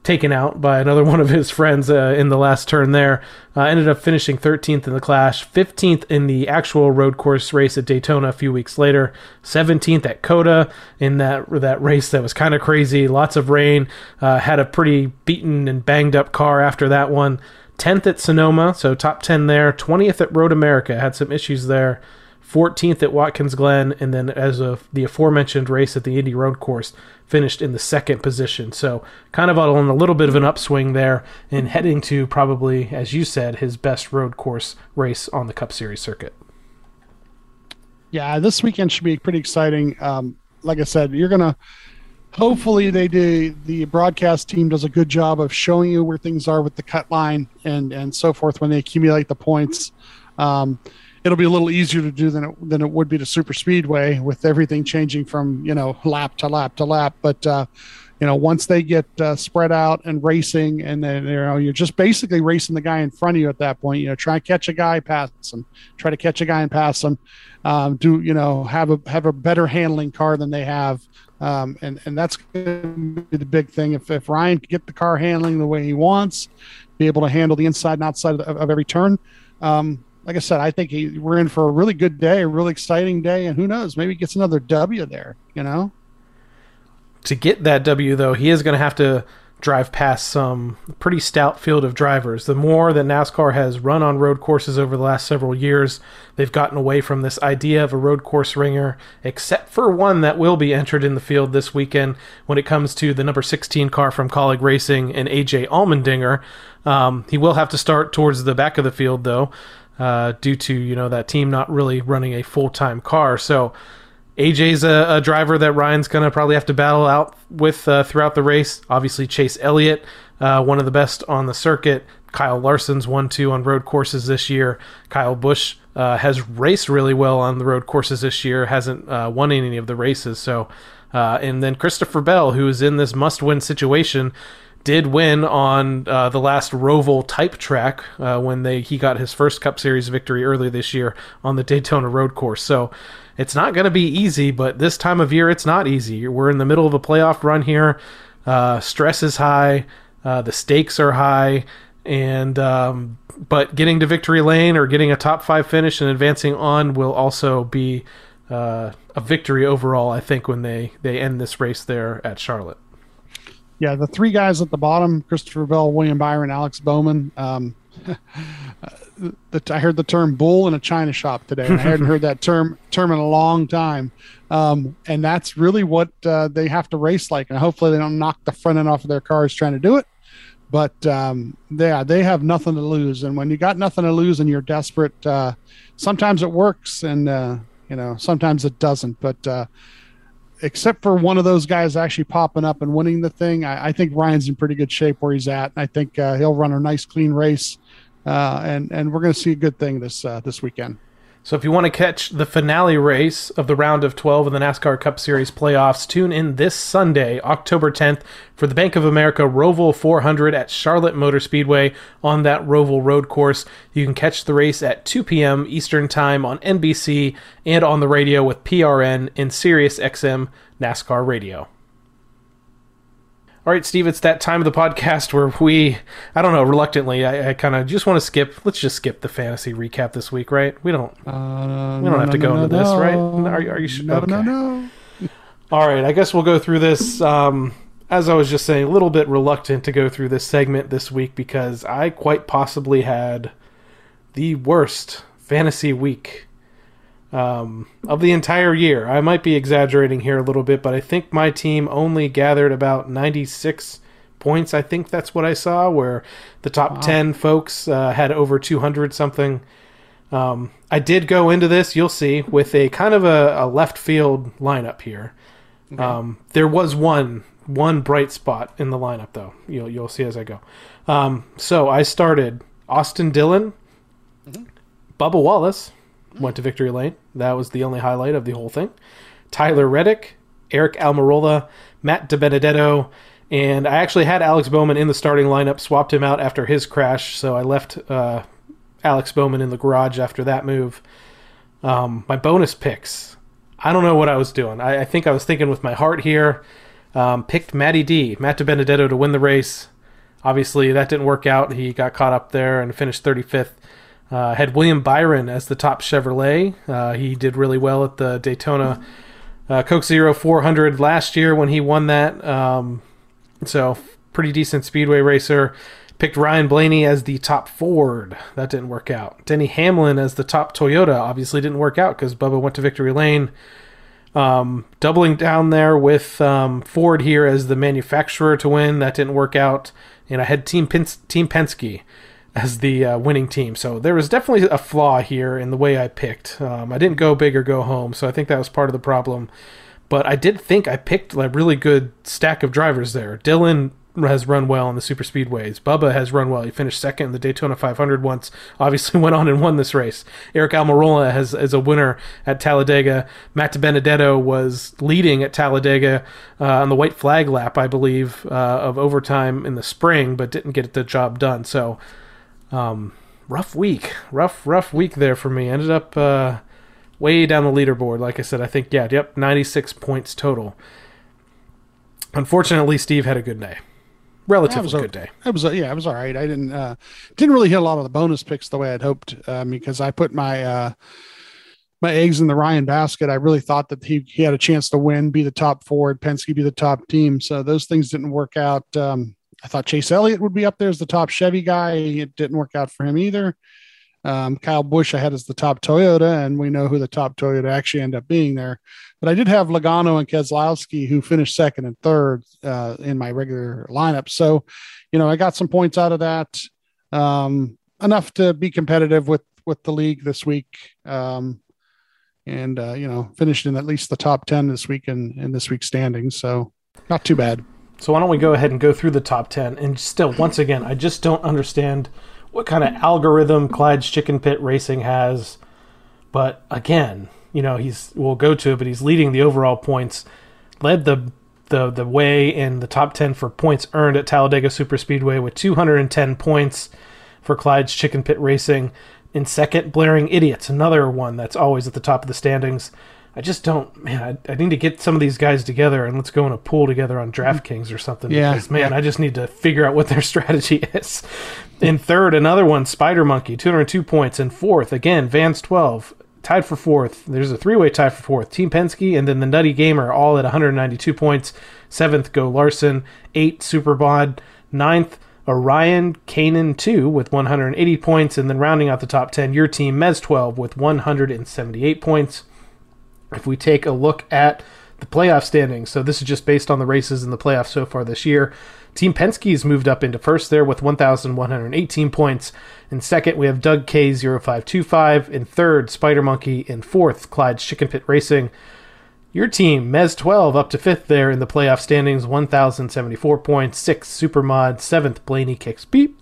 taken out by another one of his friends uh, in the last turn there. Uh, ended up finishing 13th in the Clash, 15th in the actual road course race at Daytona a few weeks later, 17th at COTA in that that race that was kind of crazy. Lots of rain. Uh, had a pretty beaten and banged up car after that one. 10th at Sonoma, so top 10 there. 20th at Road America, had some issues there. 14th at Watkins Glen, and then as of the aforementioned race at the Indy Road Course, finished in the second position. So kind of on a little bit of an upswing there, and heading to probably, as you said, his best road course race on the Cup Series circuit. Yeah, this weekend should be pretty exciting. Um, like I said, you're gonna hopefully they do. The broadcast team does a good job of showing you where things are with the cut line and and so forth when they accumulate the points. Um, it'll be a little easier to do than it, than it would be to super speedway with everything changing from you know lap to lap to lap. But uh, you know once they get uh, spread out and racing and then you know you're just basically racing the guy in front of you at that point you know try and catch a guy pass him try to catch a guy and pass him um, do you know have a have a better handling car than they have um, and and that's the big thing. If if Ryan can get the car handling the way he wants, be able to handle the inside and outside of, of every turn, um, like I said, I think he, we're in for a really good day, a really exciting day, and who knows, maybe gets another W there. You know. To get that W though, he is going to have to drive past some pretty stout field of drivers. The more that NASCAR has run on road courses over the last several years, they've gotten away from this idea of a road course ringer, except for one that will be entered in the field this weekend when it comes to the number 16 car from Kaulig Racing and AJ Allmendinger. Um, he will have to start towards the back of the field though, uh, due to you know that team not really running a full time car. So AJ's a, a, driver that Ryan's going to probably have to battle out with uh, throughout the race. Obviously, Chase Elliott, uh, one of the best on the circuit. Kyle Larson's won two on road courses this year. Kyle Busch uh, has raced really well on the road courses this year, hasn't uh, won any of the races. So, uh, and then Christopher Bell, who is in this must-win situation, did win on uh, the last Roval type track when they he got his first Cup Series victory early this year on the Daytona Road Course. So it's not going to be easy, but this time of year, it's not easy. We're in the middle of a playoff run here. Uh, stress is high. Uh, the stakes are high. And, um, but getting to victory lane or getting a top five finish and advancing on will also be uh, a victory overall, I think, when they, they end this race there at Charlotte. Yeah, the three guys at the bottom Christopher Bell, William Byron, Alex Bowman. Um, the, I heard the term "bull in a china shop" today. I hadn't heard that term term in a long time, um, and that's really what uh, they have to race like. And hopefully, they don't knock the front end off of their cars trying to do it. But um, yeah, they have nothing to lose, and when you got nothing to lose and you're desperate, uh, sometimes it works, and uh, you know sometimes it doesn't. But uh, except for one of those guys actually popping up and winning the thing, I, I think Ryan's in pretty good shape where he's at. I think uh, he'll run a nice, clean race uh, and and we're going to see a good thing this uh, this weekend. So if you want to catch the finale race of the round of 12 of the NASCAR Cup Series playoffs, tune in this Sunday, October 10th, for the Bank of America Roval 400 at Charlotte Motor Speedway on that Roval road course. You can catch the race at 2 p.m. Eastern Time on NBC and on the radio with PRN in Sirius XM NASCAR Radio. All right, Steve, it's that time of the podcast where we, I don't know, reluctantly, I, I kind of just want to skip. Let's just skip the fantasy recap this week, right? We don't, uh, we don't no, have to no, go no, into this, right? Are, are you sure? No, okay. no, no. All right, I guess we'll go through this. Um, as I was just saying, a little bit reluctant to go through this segment this week because I quite possibly had the worst fantasy week um, of the entire year. I might be exaggerating here a little bit, but I think my team only gathered about 96 points. I think that's what I saw, where the top wow. 10 folks uh, had over 200 something. Um, I did go into this, you'll see, with a kind of a, a left field lineup here. Um, there was one one bright spot in the lineup though. You'll you'll see as I go. Um, so I started Austin Dillon, Bubba Wallace went to victory lane. That was the only highlight of the whole thing. Tyler Reddick, Eric Almirola, Matt DiBenedetto, and I actually had Alex Bowman in the starting lineup. Swapped him out after his crash, so I left uh, Alex Bowman in the garage after that move. Um, my bonus picks. I don't know what I was doing. I, I think I was thinking with my heart here. Um, picked Matty D, Matt DiBenedetto to win the race. Obviously, that didn't work out. He got caught up there and finished 35th. Uh, had William Byron as the top Chevrolet. Uh, he did really well at the Daytona uh, Coke Zero 400 last year when he won that. Um, so, pretty decent speedway racer. Picked Ryan Blaney as the top Ford. That didn't work out. Denny Hamlin as the top Toyota. Obviously, didn't work out because Bubba went to victory lane. Um, doubling down there with um, Ford here as the manufacturer to win. That didn't work out. And I had Team, Pins- Team Penske as the uh, winning team. So there was definitely a flaw here in the way I picked. Um, I didn't go big or go home, so I think that was part of the problem. But I did think I picked a really good stack of drivers there. Dillon has run well in the super speedways. Bubba has run well. He finished second in the Daytona 500 once. Obviously went on and won this race. Eric Almirola has is a winner at Talladega. Matt Benedetto was leading at Talladega uh, on the white flag lap, I believe, uh, of overtime in the spring, but didn't get the job done. So um, rough week, rough, rough week there for me. Ended up uh, way down the leaderboard. Like I said, I think yeah, yep, 96 points total. Unfortunately, Steve had a good day. Relatively That was a- good day. It was yeah, it was all right. I didn't uh didn't really hit a lot of the bonus picks the way I'd hoped um, because I put my uh my eggs in the Ryan basket. I really thought that he he had a chance to win, be the top Ford, Penske be the top team. So those things didn't work out. Um, I thought Chase Elliott would be up there as the top Chevy guy. It didn't work out for him either. Um, Kyle Busch I had as the top Toyota, and we know who the top Toyota actually ended up being there. But I did have Logano and Keselowski who finished second and third uh, in my regular lineup. So, you know, I got some points out of that, um, enough to be competitive with with the league this week, um, and uh, you know, finished in at least the top ten this week in in this week's standings. So, not too bad. So why don't we go ahead and go through the top 10? And still, once again, I just don't understand what kind of algorithm Clyde's Chicken Pit Racing has. But again, you know, he's we'll go to it, but he's leading the overall points, led the the the way in the top 10 for points earned at Talladega Super Speedway with 210 points for Clyde's Chicken Pit Racing. In second, Blaring Idiots, another one that's always at the top of the standings. I just don't, man. I, I need to get some of these guys together and let's go in a pool together on DraftKings or something. Yeah, because, man, yeah. I just need to figure out what their strategy is. In third, another one, Spider Monkey, 202 points. In fourth, again, Vans 12, tied for fourth. There's a three way tie for fourth. Team Penske and then the Nutty Gamer, all at 192 points. Seventh, Go Larson. Eight, Superbod. Ninth, Orion Kanan 2 with 180 points. And then rounding out the top 10, your team, Mez 12 with 178 points if we take a look at the playoff standings, so this is just based on the races in the playoffs so far this year. Team Penske's moved up into first there with 1,118 points. In second, we have Doug K0525. In third, Spider Monkey. In fourth, Clyde's Chicken Pit Racing. Your team, Mez 12, up to fifth there in the playoff standings, 1,074 points. Sixth, Supermod. Seventh, Blaney Kicks Beep.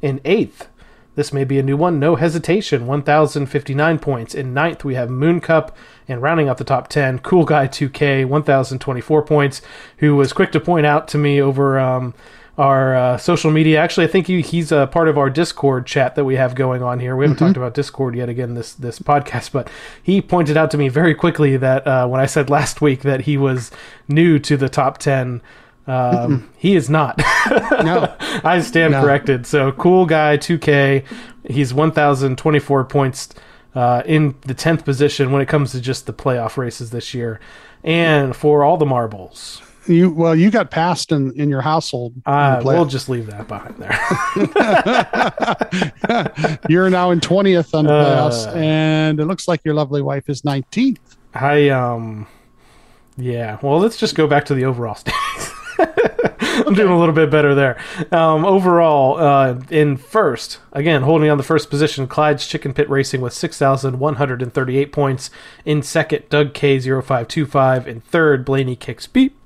In eighth, this may be a new one. No hesitation. 1,059 points. In ninth, we have Moon Cup. And rounding out the top 10, Cool Guy 2K, 1,024 points, who was quick to point out to me over um, our uh, social media. Actually, I think he, he's a part of our Discord chat that we have going on here. We haven't talked about Discord yet again this, this podcast, but he pointed out to me very quickly that uh, when I said last week that he was new to the top 10, um, he is not. No. I stand No. corrected. So cool guy, 2K. He's 1,024 points uh, in the 10th position when it comes to just the playoff races this year. And for all the marbles, You well, you got passed in in your household. uh, we'll just leave that behind there. You're now in twentieth on the Uh. playoffs, and it looks like your lovely wife is nineteenth. I, um, yeah. Well, let's just go back to the overall standings. I'm doing a little bit better there. Um, overall, uh, in first, again, holding on the first position, Clyde's Chicken Pit Racing with 6,138 points. In second, Doug K0525. In third, Blaney Kicks Beep.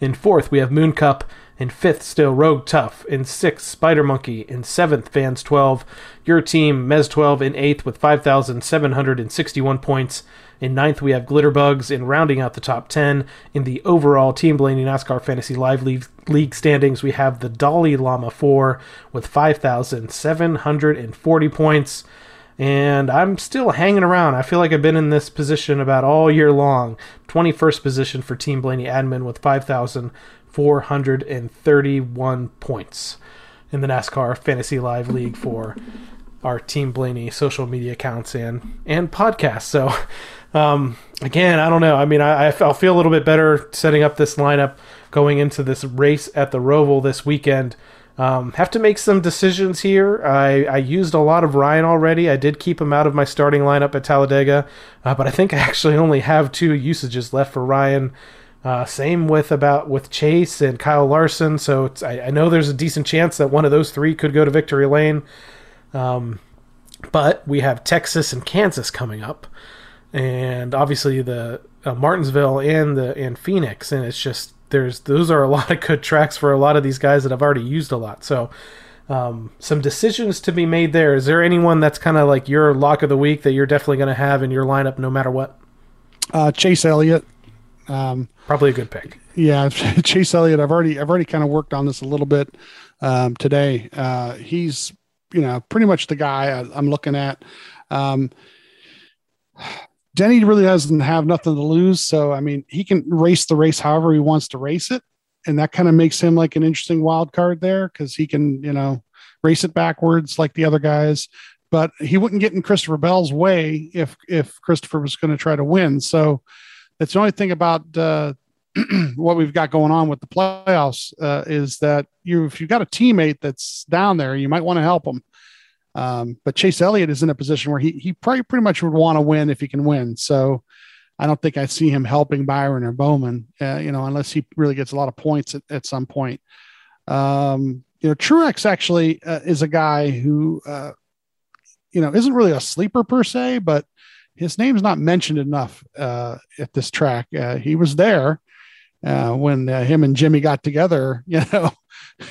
In fourth, we have Moon Cup. In fifth, still Rogue Tough. In sixth, Spider Monkey. In seventh, Fans 12. Your team, Mez 12. In eighth, with 5,761 points. In ninth, we have Glitterbugs. In rounding out the top 10, in the overall Team Blaney NASCAR Fantasy Live League, standings, we have the Dalai Lama 4 with 5,740 points. And I'm still hanging around. I feel like I've been in this position about all year long. 21st position for Team Blaney admin with 5,431 points in the NASCAR Fantasy Live League for our Team Blaney social media accounts and and podcasts. So um, again, I don't know. I mean, I, I'll feel a little bit better setting up this lineup going into this race at the Roval this weekend. Um, have to make some decisions here. I, I used a lot of Ryan already. I did keep him out of my starting lineup at Talladega, uh, but I think I actually only have two usages left for Ryan. Uh, same with about with Chase and Kyle Larson. So I, I, know there's a decent chance that one of those three could go to victory lane. Um, but we have Texas and Kansas coming up and obviously the uh, Martinsville and the and Phoenix, and it's just there's those are a lot of good tracks for a lot of these guys that I've already used a lot. So um, some decisions to be made there. Is there anyone that's kind of like your lock of the week that you're definitely going to have in your lineup no matter what? Uh, Chase Elliott. Um, Probably a good pick. Yeah, Chase Elliott. I've already I've already kind of worked on this a little bit um, today. Uh, he's you know pretty much the guy I, am looking at. Um, Denny really doesn't have nothing to lose. So, I mean, he can race the race however he wants to race it. And that kind of makes him like an interesting wild card there because he can, you know, race it backwards like the other guys. But he wouldn't get in Christopher Bell's way if if Christopher was going to try to win. So that's the only thing about uh, what we've got going on with the playoffs uh, is that you if you've got a teammate that's down there, you might want to help them. Um, but Chase Elliott is in a position where he he probably pretty much would want to win if he can win. So I don't think I see him helping Byron or Bowman, uh, you know, unless he really gets a lot of points at, at some point. Um, you know, Truex actually uh, is a guy who, uh, you know, isn't really a sleeper per se, but his name's not mentioned enough uh, at this track. Uh, he was there uh, when uh, him and Jimmie got together, you know,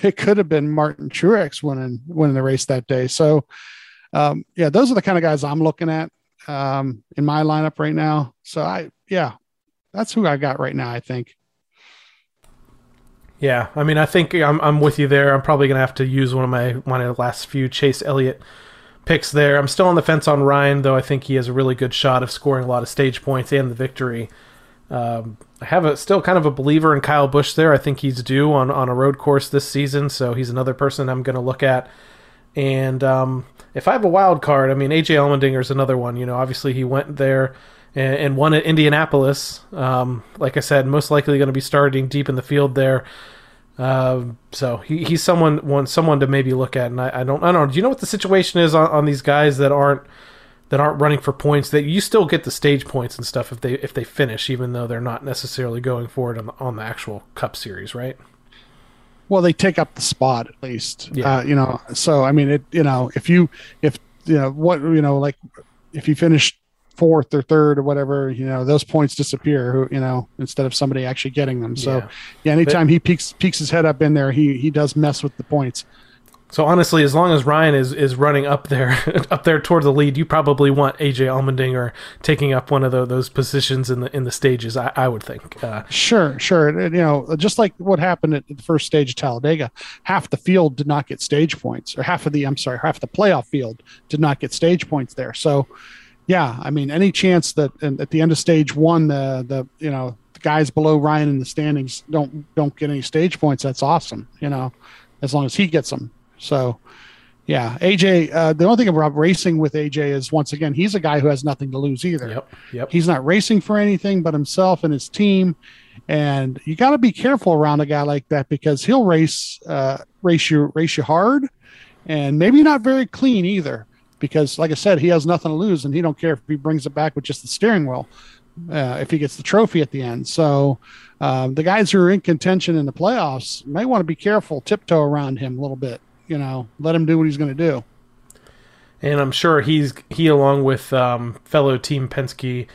it could have been Martin Truex winning winning the race that day. So, um, yeah, those are the kind of guys I'm looking at um, in my lineup right now. So I, yeah, that's who I got right now. I think. Yeah, I mean, I think I'm I'm with you there. I'm probably gonna have to use one of my one of the last few Chase Elliott picks there. I'm still on the fence on Ryan, though. I think he has a really good shot of scoring a lot of stage points and the victory. Um, I have a still kind of a believer in Kyle Busch there. I think he's due on, on a road course this season, so he's another person I'm going to look at. And um, if I have a wild card, I mean AJ Allmendinger is another one. You know, obviously he went there and, and won at Indianapolis. Um, like I said, most likely going to be starting deep in the field there. Uh, so he, he's someone one someone to maybe look at. And I, I, don't I don't. Do you know what the situation is on, on these guys that aren't that aren't running for points that you still get the stage points and stuff if they if they finish even though they're not necessarily going for it on the, on the actual cup series right? Well they take up the spot at least. Yeah. Uh, you know so i mean it you know if you if you know what you know like if you finish fourth or third or whatever you know those points disappear you know instead of somebody actually getting them. So yeah, yeah anytime but, he peeks peeks his head up in there he he does mess with the points so honestly, as long as Ryan is, is running up there up there towards the lead, you probably want AJ Allmendinger taking up one of the, those positions in the in the stages. I, I would think. Uh, sure, sure. And, you know, just like what happened at the first stage of Talladega, half the field did not get stage points, or half of the I'm sorry, half the playoff field did not get stage points there. So, yeah, I mean, any chance that at the end of stage one, the the you know the guys below Ryan in the standings don't don't get any stage points, that's awesome. You know, as long as he gets them. So, yeah, AJ. Uh, the only thing about racing with AJ is once again he's a guy who has nothing to lose either. Yep. Yep. He's not racing for anything but himself and his team, and you got to be careful around a guy like that because he'll race uh, race you race you hard, and maybe not very clean either. Because, like I said, he has nothing to lose, and he don't care if he brings it back with just the steering wheel. uh, if he gets the trophy at the end. So um, the guys who are in contention in the playoffs may want to be careful, tiptoe around him a little bit. You know, let him do what he's going to do. And I'm sure he's he along with um, fellow Team Penske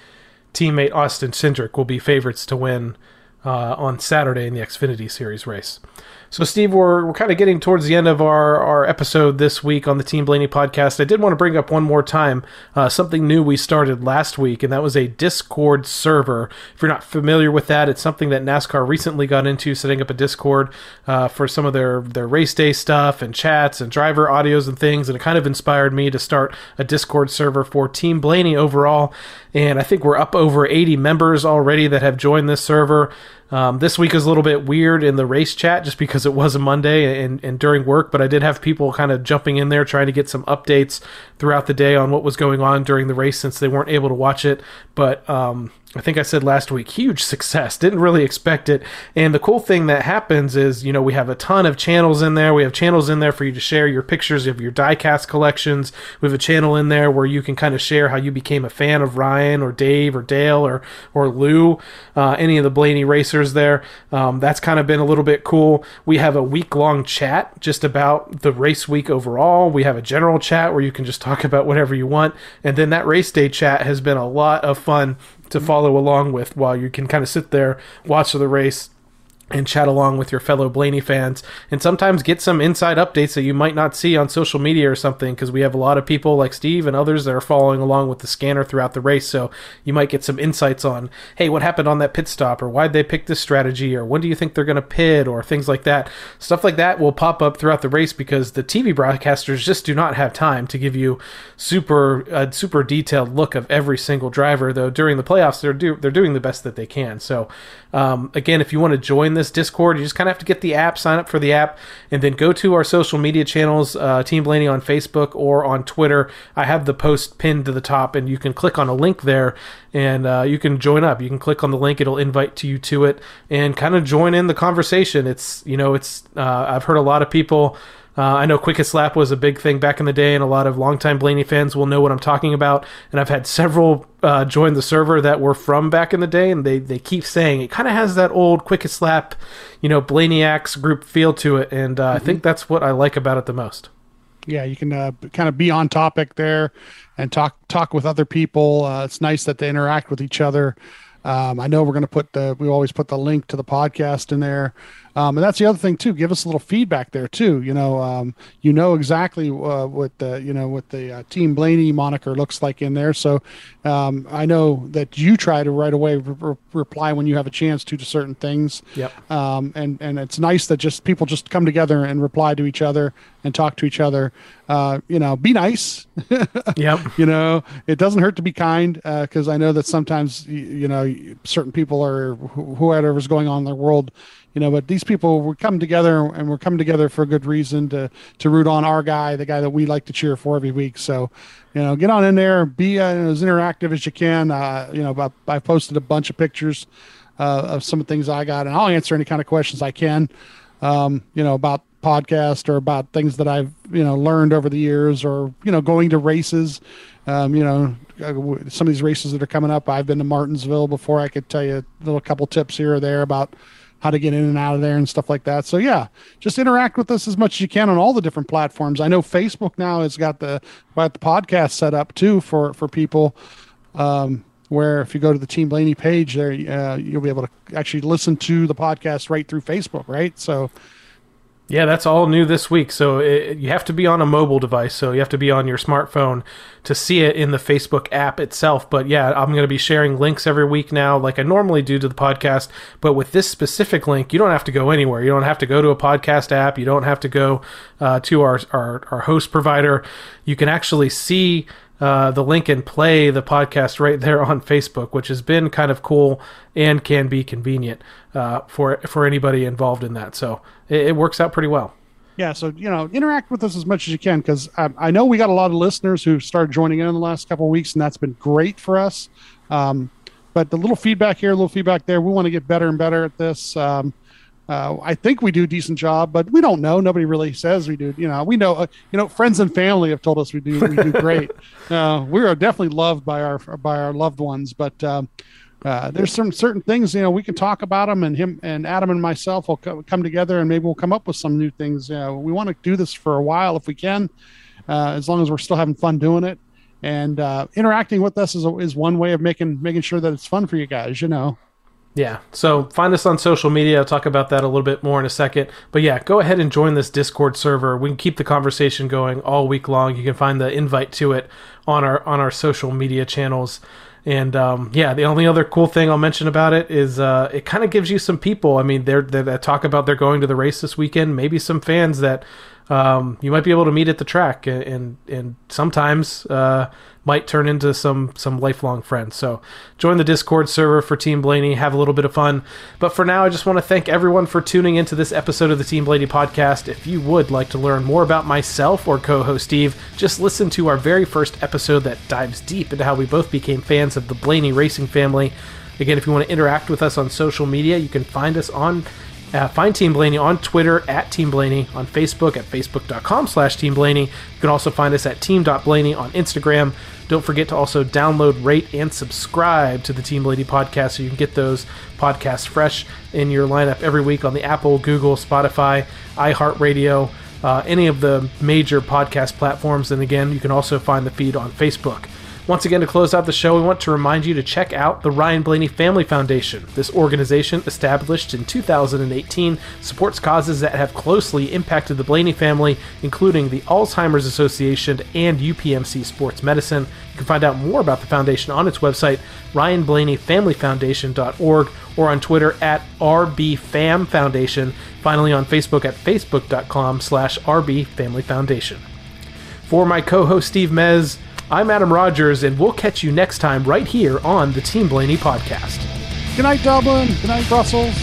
teammate Austin Cindric will be favorites to win uh, on Saturday in the Xfinity Series race. So, Steve, we're, we're kind of getting towards the end of our, our episode this week on the Team Blaney podcast. I did want to bring up one more time uh, something new we started last week, and that was a Discord server. If you're not familiar with that, it's something that NASCAR recently got into, setting up a Discord uh, for some of their, their race day stuff and chats and driver audios and things. And it kind of inspired me to start a Discord server for Team Blaney overall. And I think we're up over 80 members already that have joined this server. Um, this week is a little bit weird in the race chat just because it was a Monday and, and during work, but I did have people kind of jumping in there trying to get some updates throughout the day on what was going on during the race since they weren't able to watch it. But um, I think I said last week, huge success. Didn't really expect it. And the cool thing that happens is, you know, we have a ton of channels in there. We have channels in there for you to share your pictures of your diecast collections. We have a channel in there where you can kind of share how you became a fan of Ryan or Dave or Dale or or Lou, uh, any of the Blaney racers there. Um, that's kind of been a little bit cool. We have a week long chat just about the race week overall. We have a general chat where you can just talk about whatever you want. And then that race day chat has been a lot of fun to follow along with while you can kind of sit there, watch the race, and chat along with your fellow Blaney fans and sometimes get some inside updates that you might not see on social media or something because we have a lot of people like Steve and others that are following along with the scanner throughout the race. So you might get some insights on, hey, what happened on that pit stop or why'd they pick this strategy or when do you think they're going to pit or things like that. Stuff like that will pop up throughout the race because the TV broadcasters just do not have time to give you super a super detailed look of every single driver. Though during the playoffs they're do, they're doing the best that they can. So um, again, if you want to join this Discord, you just kind of have to get the app, sign up for the app, and then go to our social media channels, uh, Team Blaney on Facebook or on Twitter. I have the post pinned to the top, and you can click on a link there, and uh, you can join up. You can click on the link; it'll invite to you to it, and kind of join in the conversation. It's you know, it's uh, I've heard a lot of people. Uh, I know Quickest Lap was a big thing back in the day, and a lot of longtime Blaney fans will know what I'm talking about. And I've had several uh, join the server that were from back in the day, and they, they keep saying it kind of has that old Quickest Lap, you know, Blaneyacs group feel to it. And uh, mm-hmm. I think that's what I like about it the most. Yeah, you can uh, kind of be on topic there and talk talk with other people. Uh, it's nice that they interact with each other. Um, I know we're going to put the we always put the link to the podcast in there. Um, and that's the other thing too. Give us a little feedback there too. You know, um, you know exactly uh, what the you know what the uh, Team Blaney moniker looks like in there. So um, I know that you try to right away re- reply when you have a chance to to certain things. Yep. Um, and and it's nice that just people just come together and reply to each other and talk to each other. Uh, you know, be nice. yep. You know, it doesn't hurt to be kind because uh, I know that sometimes you, you know certain people are wh- whoever's going on in their world you know, but these people were coming together and we're coming together for a good reason to to root on our guy, the guy that we like to cheer for every week. So, you know, get on in there, be uh, as interactive as you can. Uh, you know, I, I posted a bunch of pictures uh, of some of the things I got, and I'll answer any kind of questions I can. Um, you know, about podcast or about things that I've you know learned over the years, or you know, going to races. Um, you know, uh, some of these races that are coming up. I've been to Martinsville before. I could tell you a little couple tips here or there about how to get in and out of there and stuff like that. So yeah, just interact with us as much as you can on all the different platforms. I know Facebook now has got the got the podcast set up too for for people. Um, where if you go to the Team Blaney page there, uh, you'll be able to actually listen to the podcast right through Facebook, right? So yeah, that's all new this week. So it, you have to be on a mobile device. So you have to be on your smartphone to see it in the Facebook app itself. But yeah, I'm going to be sharing links every week now, like I normally do to the podcast. But with this specific link, you don't have to go anywhere. You don't have to go to a podcast app. You don't have to go uh, to our, our, our host provider. You can actually see uh, the link and play the podcast right there on Facebook, which has been kind of cool and can be convenient uh, for for anybody involved in that. So it, it, works out pretty well. Yeah, so you know, interact with us as much as you can because I, I, know we got a lot of listeners who started joining in in the last couple of weeks, and that's been great for us. Um, but the little feedback here, a little feedback there, we want to get better and better at this. Um, uh, I think we do a decent job, but we don't know. Nobody really says we do. You know, we know. Uh, you know, friends and family have told us we do. We do great. uh, we are definitely loved by our by our loved ones, but um, uh, there's some certain things you know we can talk about them, and him and Adam and myself will co- come together, and maybe we'll come up with some new things. You know, we want to do this for a while if we can, uh, as long as we're still having fun doing it. And uh, interacting with us is, a, is one way of making making sure that it's fun for you guys. You know. Yeah. So find us on social media. I'll talk about that a little bit more in a second. But yeah, go ahead and join this Discord server. We can keep the conversation going all week long. You can find the invite to it on our on our social media channels. And um, yeah, the only other cool thing I'll mention about it is uh, it kind of gives you some people. I mean, they're, they're, that talk about they're going to the race this weekend. Maybe some fans that um, you might be able to meet at the track, and and, and sometimes uh, might turn into some some lifelong friends. So join the Discord server for Team Blaney, have a little bit of fun. But for now, I just want to thank everyone for tuning into this episode of the Team Blaney podcast. If you would like to learn more about myself or co-host Steve, just listen to our very first episode that dives deep into how we both became fans of the Blaney racing family. Again, if you want to interact with us on social media, you can find us on uh, find Team Blaney on Twitter at Team Blaney, on Facebook at facebook.com slash Team Blaney. You can also find us at team.blaney on Instagram. Don't forget to also download, rate, and subscribe to the Team Blaney podcast so you can get those podcasts fresh in your lineup every week on the Apple, Google, Spotify, iHeartRadio, uh, any of the major podcast platforms. And again, you can also find the feed on Facebook. Once again, to close out the show, we want to remind you to check out the Ryan Blaney Family Foundation. This organization, established in 2018, supports causes that have closely impacted the Blaney family, including the Alzheimer's Association and UPMC Sports Medicine. You can find out more about the foundation on its website, ryanblaneyfamilyfoundation.org, or on Twitter at rbfamfoundation. Finally, on Facebook at facebook.com slash rbfamilyfoundation. For my co-host Steve Mez, I'm Adam Rogers, and we'll catch you next time right here on the Team Blaney podcast. Good night, Dublin. Good night, Brussels.